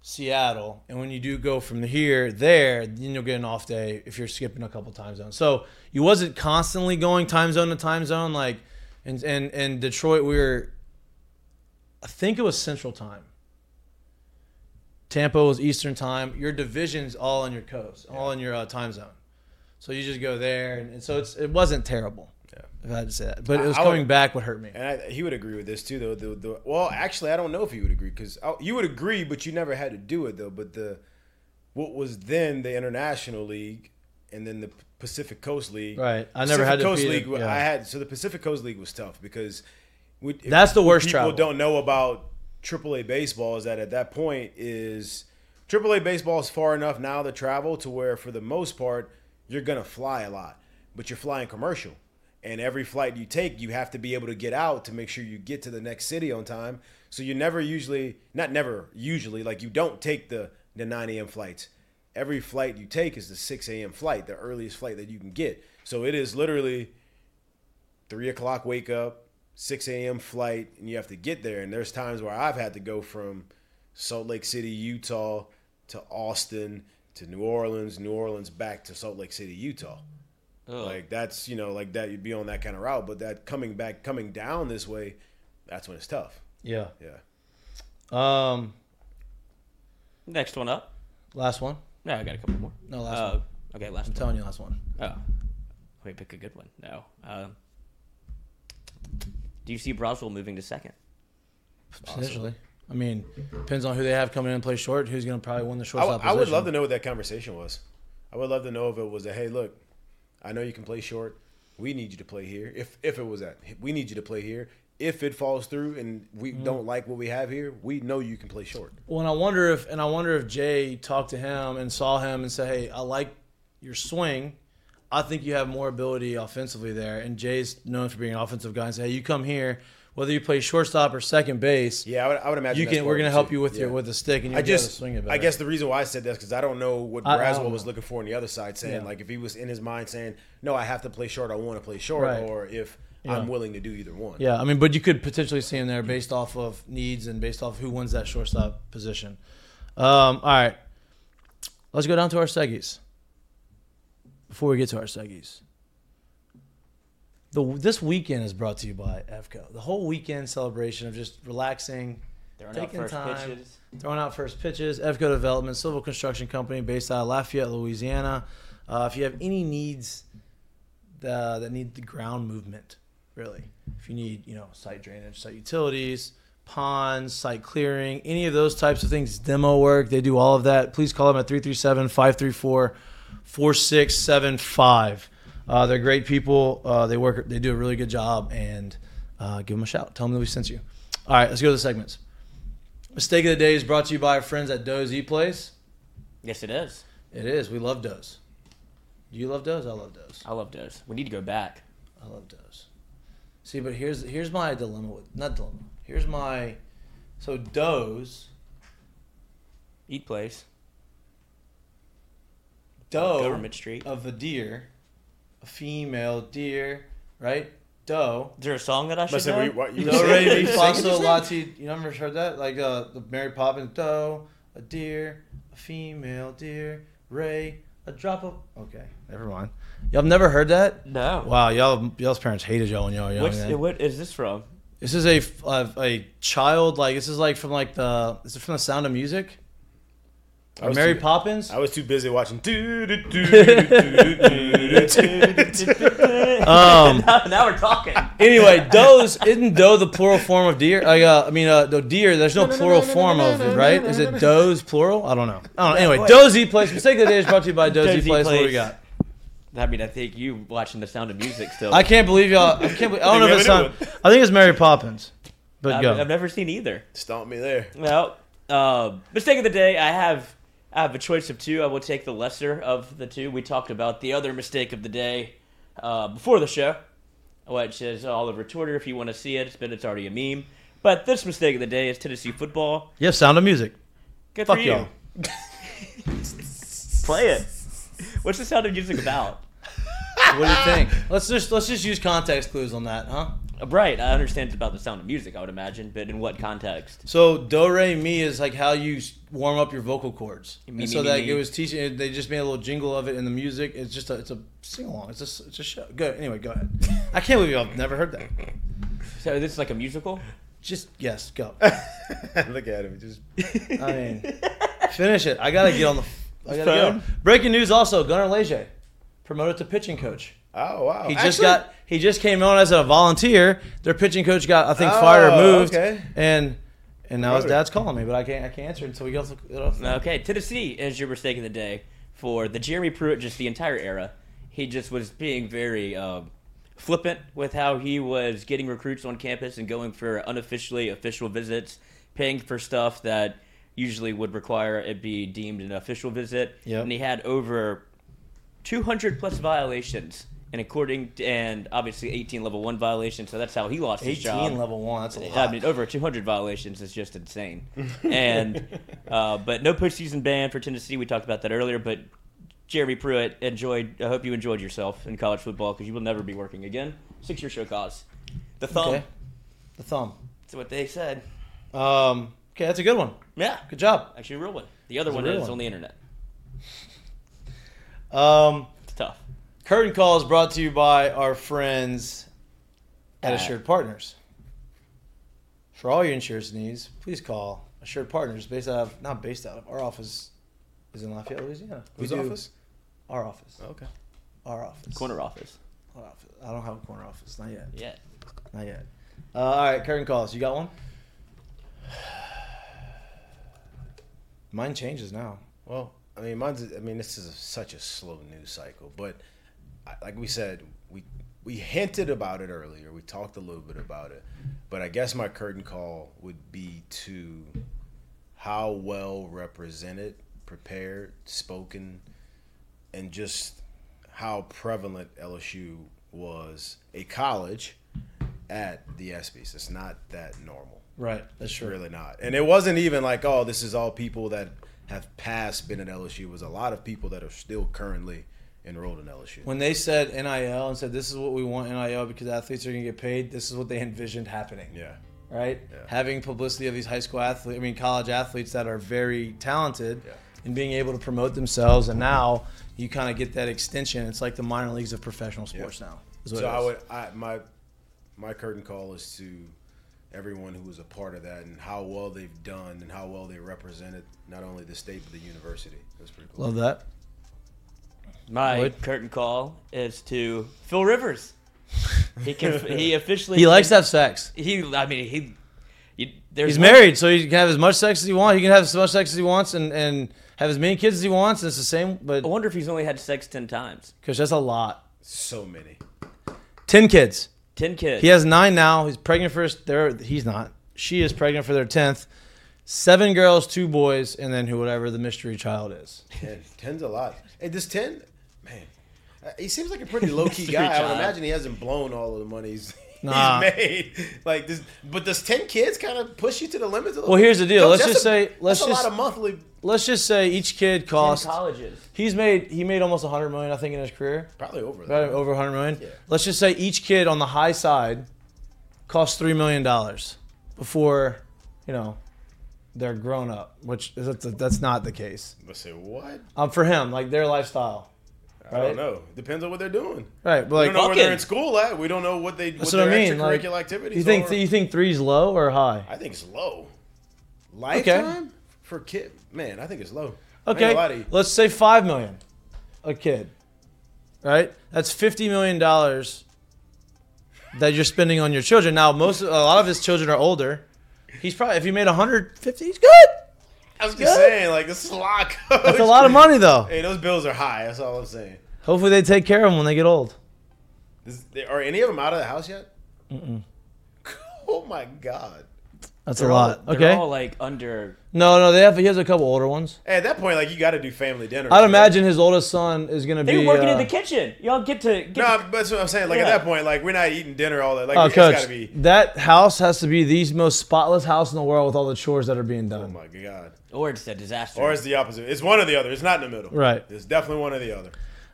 S1: Seattle, and when you do go from here there, then you'll get an off day if you're skipping a couple time zones. So you wasn't constantly going time zone to time zone like, and and and Detroit we were, I think it was Central Time. Tampa was Eastern Time. Your division's all on your coast, all in your uh, time zone. So you just go there, and, and so it's it wasn't terrible.
S2: Yeah.
S1: If I had to say that, but it was
S2: I- I would-
S1: coming back what hurt me.
S2: And I, he would agree with this too, though. The, the well, actually, I don't know if he would agree because you would agree, but you never had to do it though. But the what was then the International League, and then the Pacific Coast League.
S1: Right. I never
S2: Pacific
S1: had to
S2: Coast League.
S1: yeah.
S2: I had so the Pacific Coast League was tough because we,
S1: That's the worst
S2: People
S1: travel.
S2: don't know about AAA baseball is that at that point is AAA baseball is far enough now to travel to where for the most part you're gonna fly a lot, but you're flying commercial. And every flight you take, you have to be able to get out to make sure you get to the next city on time. So you never usually, not never, usually, like you don't take the, the 9 a.m. flights. Every flight you take is the 6 a.m. flight, the earliest flight that you can get. So it is literally three o'clock wake up, six a.m. flight, and you have to get there. And there's times where I've had to go from Salt Lake City, Utah, to Austin, to New Orleans, New Orleans back to Salt Lake City, Utah.
S3: Ugh.
S2: Like that's you know like that you'd be on that kind of route, but that coming back, coming down this way, that's when it's tough.
S1: Yeah.
S2: Yeah.
S1: Um.
S3: Next one up.
S1: Last one.
S3: No, I got a couple more.
S1: No, last
S3: Uh,
S1: one.
S3: Okay, last
S1: I'm
S3: one.
S1: telling you, last one.
S3: Oh, wait, pick a good one. No. Um, do you see Braswell moving to second?
S1: Potentially. I mean, depends on who they have coming in and play short. Who's going to probably win the
S2: I,
S1: shortstop
S2: w- I would
S1: position.
S2: love to know what that conversation was. I would love to know if it was a hey, look, I know you can play short. We need you to play here. If if it was that, we need you to play here. If it falls through and we
S1: Mm-hmm.
S2: don't like what we have here, we know you can play short.
S1: Well, and I wonder if, and I wonder if Jay talked to him and saw him and said, "Hey, I like your swing. I think you have more ability offensively there." And Jay's known for being an offensive guy and say, "Hey, you come here, whether you play shortstop or second base,
S2: Yeah, I would, I would imagine
S1: you can. We're going to help you with your with the stick, and you'll
S2: I
S1: able to
S2: just,
S1: swing it better."
S2: I guess the reason why I said that is because I don't know what
S1: I- I
S2: Braswell was looking for on the other side, saying
S1: Yeah.
S2: like if he was in his mind saying, "No, I have to play short. I want to play short,"
S1: Right.
S2: or if
S1: Yeah.
S2: I'm willing to do either one.
S1: Yeah, I mean, but you could potentially see him there based off of needs and based off who wins that shortstop position. Um, all right. Let's go down to our seggies. Before we get to our seggies, the this weekend is brought to you by EFCO. The whole weekend celebration of just relaxing,
S3: Throwing
S1: Taking
S3: out first
S1: time.
S3: pitches.
S1: throwing out first pitches. EFCO Development, civil construction company based out of Lafayette, Louisiana. Uh, if you have any needs uh, that need the ground movement, really, if you need, you know, site drainage, site utilities, ponds, site clearing, any of those types of things, demo work, they do all of that. Please call them at 337 534 4675. Uh, They're great people. Uh, they work. They do a really good job, and uh, give them a shout. Tell them that we sent you. All right, let's go to the segments. Mistake of the day is brought to you by our friends at Doe's E Place.
S3: Yes, it is.
S1: It is. We love Doe's. Do you love Doe's? I love Doe's.
S3: I love those. We need to go back.
S1: I love Doe's. See, but here's here's my dilemma with not dilemma. Here's my so Doe's
S3: Eat place.
S1: Doe
S3: Government Street.
S1: of a deer, a female deer, right? Doe.
S3: Is there a song that I should
S2: Listen,
S3: know?
S2: we, what, you
S1: Do
S2: sing-
S1: re
S2: you
S1: mi
S2: sing
S1: fa sol la ti. You never heard that? Like uh, the Mary Poppins. Doe, a deer, a female deer, Ray, a drop of. Okay, never mind. Y'all have never heard that?
S3: No.
S1: Wow, y'all y'all's parents hated y'all when y'all were young.
S3: What's,
S1: man.
S3: what is this from?
S1: This is a a, a child like this is like from like the is it from the Sound of Music?
S2: I was
S1: Mary
S2: too-
S1: Poppins?
S2: I was too busy watching. Um,
S3: now, now we're talking.
S1: Anyway, does isn't doe the plural form of deer? Like, uh, I mean, uh, the deer. There's no plural form of it, right? Is it does plural? I don't know. I don't know. Anyway,
S3: Wait.
S1: Dozy Place. Mistake of the day is brought to you by Dozy
S3: Dozy
S1: Place. What do we got?
S3: I mean, I think you watching the Sound of Music still.
S1: I can't believe y'all. I can't. Believe, I don't know if it's
S2: have a
S1: not.
S2: new
S1: I think it's Mary Poppins. But
S3: I've,
S1: go.
S3: I've never seen either.
S2: Stomp me there.
S3: Well, uh, mistake of the day. I have I have a choice of two. I will take the lesser of the two. We talked about the other mistake of the day uh, before the show, which is all over Twitter. If you want to see it, it's been it's already a meme. But this mistake of the day is Tennessee football.
S1: Yeah, Sound of Music.
S3: Good
S1: Fuck
S3: for you.
S1: y'all.
S3: Play it. What's the sound of music about?
S1: What do you think? Let's just let's just use context clues on that, huh?
S3: Uh, Right, I understand it's about the sound of music. I would imagine, but in what context?
S1: So do re mi is like how you s- warm up your vocal cords.
S3: Me,
S1: and
S3: me,
S1: so
S3: me,
S1: that
S3: me.
S1: it was teaching. They just made a little jingle of it in the music. It's just a it's a sing along. It's a s- it's a show. Good. Anyway, go ahead. I can't believe y'all never heard that.
S3: So this is like a musical.
S1: Just yes, go.
S2: Look at him. Just
S1: I mean, finish it. I gotta get on the. I gotta
S3: Phone?
S1: go. Breaking news also: Gunnar Leger promoted to pitching coach.
S2: oh wow.
S1: He just got he just came on as a volunteer. Their pitching coach got I think
S2: Oh,
S1: fired or oh, moved,
S2: okay.
S1: and and now his dad's calling me, but I can't I can't answer until we get off the. Get off the
S3: Okay, Tennessee is your mistake of the day for the Jeremy Pruitt, just the entire era. He just was being very um, flippant with how he was getting recruits on campus and going for unofficially official visits, paying for stuff that usually would require it be deemed an official visit.
S1: Yep.
S3: And he had over 200 plus violations. And according to, and obviously 18 level one violations, so that's how he lost his
S1: 18
S3: job.
S1: level one. That's a lot.
S3: I mean, over 200 violations is just insane. and uh, but no postseason ban for Tennessee. We talked about that earlier. But Jeremy Pruitt enjoyed. I hope you enjoyed yourself in college football because you will never be working again. Six year show cause. The thumb.
S1: Okay. The thumb.
S3: That's what they said.
S1: Um, okay, that's a good one.
S3: Yeah,
S1: Good job.
S3: actually a real one. The other
S1: a
S3: one is
S1: one.
S3: on the internet.
S1: Um. Curtain call is brought to you by our friends at Assured Partners. For all your insurance needs, please call Assured Partners, based out of not based out of our office is in Lafayette, Louisiana. We
S2: whose
S1: do-
S2: office?
S1: Our office.
S2: Okay.
S1: Our office.
S3: Corner office.
S1: Our office. I don't have a corner office. Not yet.
S3: Yeah.
S1: Not yet. Uh, all right, curtain calls. You got one? Mine changes now.
S2: Well, I mean, mine's. I mean, this is a, such a slow news cycle, but like we said, we we hinted about it earlier. We talked a little bit about it, but I guess my curtain call would be to how well represented, prepared, spoken, and just how prevalent LSU was a college at the ESPYS. It's not that normal.
S1: Right. That's
S2: It's
S1: true.
S2: really not. And it wasn't even like, oh, this is all people that have passed been at LSU. It was a lot of people that are still currently enrolled in LSU.
S1: When they said NIL and said this is what we want NIL because athletes are going to get paid, this is what they envisioned happening.
S2: yeah.
S1: Right?
S2: Yeah.
S1: Having publicity of these high school athletes, I mean college athletes that are very talented
S2: Yeah.
S1: and being able to promote themselves. And now you kind of get that extension. It's like the minor leagues of professional sports now. is what
S2: So I would, I, my, my curtain call is to everyone who was a part of that and how well they've done and how well they represented not only the state but the university. That's pretty cool.
S1: love that.
S3: My
S1: Lloyd?
S3: curtain call is to Phil Rivers. He can. he officially.
S1: He likes to have sex.
S3: He. I mean, he. You, there's
S1: He's
S3: one-
S1: married, so he can have as much sex as he wants. He can have as much sex as he wants, and, and have as many kids as he wants. And it's the same, but
S3: I wonder if he's only had sex ten times.
S1: because that's a lot.
S2: So many.
S1: Ten kids.
S3: Ten kids.
S1: He has nine now. He's pregnant for his. There, he's not. She is pregnant for their tenth. Seven girls, two boys, and then who, whatever the mystery child is.
S2: Ten. Ten's a lot. Hey, this ten, man, he seems like a pretty low key guy. I would imagine he hasn't blown all of the money he's,
S1: Nah.
S2: he's made. Like this, but does ten kids kind of push you to the limits? A little
S1: Well, here's the deal. Let's just say- let's
S2: that's
S1: just-
S2: a lot of monthly.
S1: Let's just say each kid cost.
S3: colleges.
S1: He's made. He made almost 100 million, I think, in his career.
S2: Probably over that.
S1: Right, over 100 million.
S2: Yeah.
S1: Let's just say each kid on the high side costs three million dollars before, you know, they're grown up. Which is that's, that's not the case.
S2: Let's say what?
S1: Um, for him, like their lifestyle.
S2: I don't know. Depends on what they're doing.
S1: Right, but
S2: we
S1: like
S2: don't know where they're in school at. We don't know what they
S1: That's
S2: what
S1: what I mean, like,
S2: extracurricular activities.
S1: you think
S2: are.
S1: you think three's low or high?
S2: I think it's low. Lifetime for kid, man. I think it's low. I ain't
S1: Okay,
S2: gonna lie to you.
S1: let's say five million a kid. Right, that's 50 million dollars that you're spending on your children. Now, most a lot of his children are older. He's probably if he made 150, he's good.
S2: I was just saying, like this is a lot. Coach.
S1: That's a lot of money though.
S2: Hey, those bills are high. That's all I'm saying.
S1: Hopefully, they take care of them when they get old.
S2: Is, are any of them out of the house yet? Mm-mm. Oh my god.
S1: That's
S3: They're
S1: a lot.
S3: All,
S1: okay.
S3: They're all like under.
S1: no, no, they have. He has a couple older ones.
S2: Hey, at that point, like you got to do family dinner.
S1: I'd imagine his oldest son is gonna
S3: They
S1: be.
S3: were working
S1: uh,
S3: in the kitchen. Y'all get to. Get
S2: No,
S3: to-
S2: but that's what I'm saying. Like
S3: Yeah.
S2: at that point, like we're not eating dinner all that. Like
S1: Oh,
S2: it's
S1: coach,
S2: got to be.
S1: that house has to be the most spotless house in the world with all the chores that are being done.
S2: Oh my god.
S3: or it's a disaster.
S2: Or it's the opposite. It's one or the other. It's not in the middle.
S1: Right.
S2: It's definitely one or the other.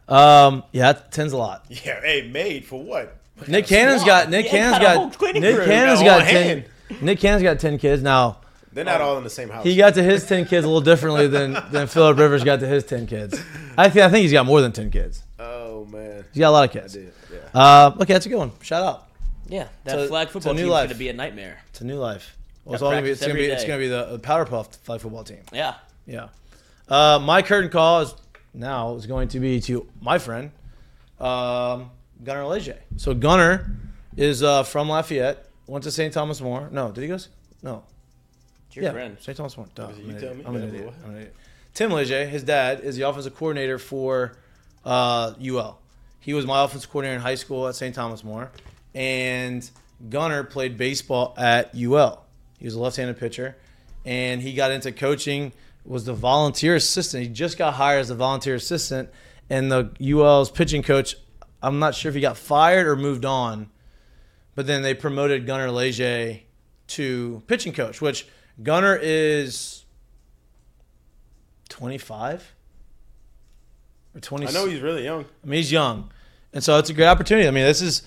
S1: Um, yeah, that tens a lot.
S2: Yeah. Hey, made for what?
S1: Nick Cannon's got Nick
S3: Yeah,
S1: Cannon's
S3: got a
S1: got Nick
S3: crew.
S1: Cannon's
S2: Got
S1: got
S2: one
S1: ten.
S2: hand.
S1: Nick Cannon's got ten kids now.
S2: They're not all in the same house.
S1: He got to his ten kids a little differently than than Philip Rivers got to his ten kids. I think I think he's got more than ten kids.
S2: oh man.
S1: He's got a lot of
S2: I
S1: kids.
S2: did. Yeah.
S1: Uh, okay, that's a good one. Shout out
S3: yeah, that
S1: To-
S3: flag football
S1: new
S3: team's
S1: life.
S3: going to be a nightmare.
S1: to New Life. Well, it's all gonna be. It's gonna be. It's gonna be the, the Powder flag football team.
S3: Yeah.
S1: Yeah. Uh, my curtain call is now is going to be to my friend, um, Gunnar Leger. So Gunnar is uh, from Lafayette. Went to St. Thomas More. No, did he go? No.
S3: It's your
S1: yeah,
S3: friend.
S1: St. Thomas More. Duh,
S2: you tell me?
S1: I'm an idiot. I'm an idiot. Tim Leger, his dad, is the offensive coordinator for uh, UL. He was my offensive coordinator in high school at St. Thomas More, and Gunnar played baseball at UL. He was a left-handed pitcher, and he got into coaching. Was the volunteer assistant. He just got hired as a volunteer assistant, and the UL's pitching coach. I'm not sure if he got fired or moved on, but then they promoted Gunnar Leger to pitching coach, which Gunnar is 25 or 20.
S2: I know he's really young.
S1: I mean, he's young, and so it's a great opportunity. I mean, this is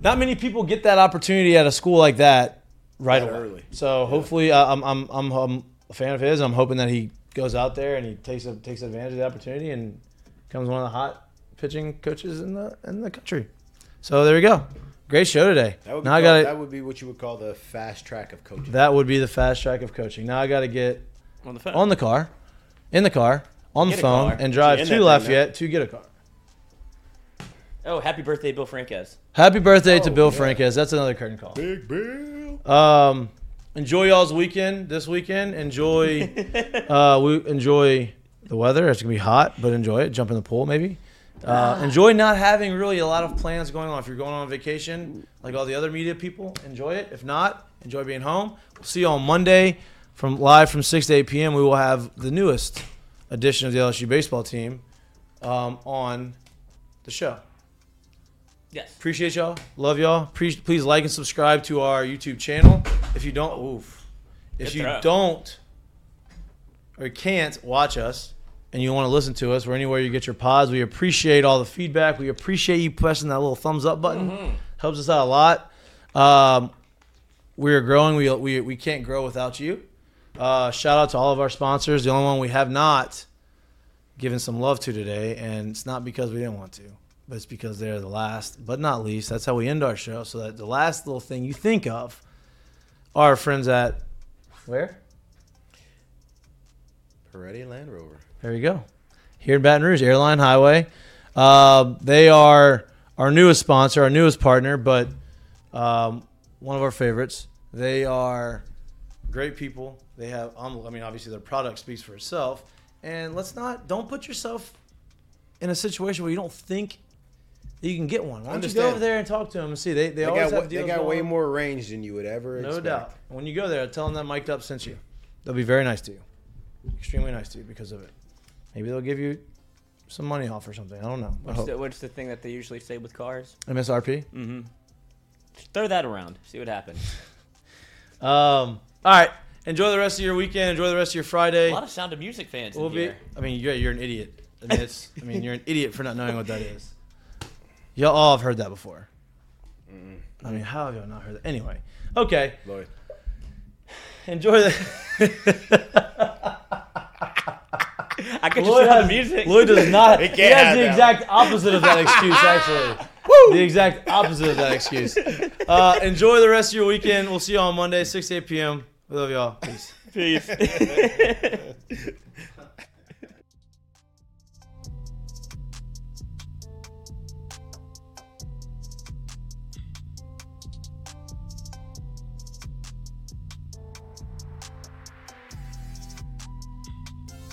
S1: not many people get that opportunity at a school like that right
S2: That
S1: away.
S2: early.
S1: So hopefully, uh, I'm, I'm I'm I'm a fan of his. I'm hoping that he goes out there and he takes a, takes advantage of the opportunity and becomes one of the hot pitching coaches in the in the country. So there we go. Great show today.
S2: That would be
S1: now I
S2: called-
S1: got
S2: that would be what you would call the fast track of coaching.
S1: That would be the fast track of coaching. Now I got to get
S3: On the phone.
S1: on the car, in the car, on
S3: Get
S1: the phone,
S3: car.
S1: and drive to Lafayette to get a car.
S3: oh, happy birthday, Bill Franques.
S1: Happy birthday to
S2: Oh,
S1: Bill
S2: yeah.
S1: Franques. That's another curtain call.
S2: Big Bill.
S1: Um, enjoy y'all's weekend this weekend. Enjoy, uh, we enjoy the weather. It's gonna be hot, but enjoy it. Jump in the pool, maybe. Uh, enjoy not having really a lot of plans going on. If you're going on vacation, like all the other media people, enjoy it. If not, enjoy being home. We'll see you on Monday from live from 6 to 8 p.m. We will have the newest edition of the LSU baseball team um, on the show.
S3: Yes.
S1: Appreciate y'all. Love y'all. Please, please like and subscribe to our YouTube channel. If you don't, oof. If
S3: Good
S1: you
S3: throw.
S1: don't or can't watch us and you want to listen to us, we're anywhere you get your pods. We appreciate all the feedback. We appreciate you pressing that little thumbs up button.
S3: Mm-hmm.
S1: Helps us out a lot. Um, we are growing. We, we we can't grow without you. Uh, shout out to all of our sponsors. The only one we have not given some love to today, and it's not because we didn't want to, but it's because they're the last, but not least. That's how we end our show. So that the last little thing you think of are our friends at where?
S2: Peretti Land Rover.
S1: There you go. Here in Baton Rouge, Airline Highway. Uh, they are our newest sponsor, our newest partner, but um, one of our favorites. They are great people. They have, um, I mean, obviously their product speaks for itself. And let's not, don't put yourself in a situation where you don't think that you can get one. Why don't you go over there and talk to them and see? They, they,
S2: They
S1: always
S2: got,
S1: have
S2: wa- they
S1: deals
S2: got way more range than you would ever expect.
S1: No
S2: expect.
S1: doubt. When you go there, tell them that Mic'd Up sent you. They'll be very nice to you. Extremely nice to you because of it. Maybe they'll give you some money off or something. I don't know. I
S3: What's
S1: hope.
S3: the, what's the thing that they usually say with cars?
S1: MSRP.
S3: Mm-hmm. Throw that around. See what happens.
S1: Um, all right. Enjoy the rest of your weekend. Enjoy the rest of your Friday.
S3: A lot of Sound of Music fans
S1: We'll
S3: in
S1: be.
S3: here.
S1: I mean, you're you're an idiot. I mean, it's, I mean, you're an idiot for not knowing what that is. Y'all all have heard that before. I mean, how have y'all not heard that? Anyway, okay.
S2: Lloyd.
S1: Enjoy the.
S3: I could
S1: Lloyd,
S3: Sound
S1: has,
S3: of Music.
S1: Lloyd does not.
S2: He
S1: He, has the exact opposite of that excuse, actually. The exact opposite of that excuse. Uh, enjoy the rest of your weekend. We'll see you on Monday, 6 8 p.m. We love y'all. Peace.
S3: Peace.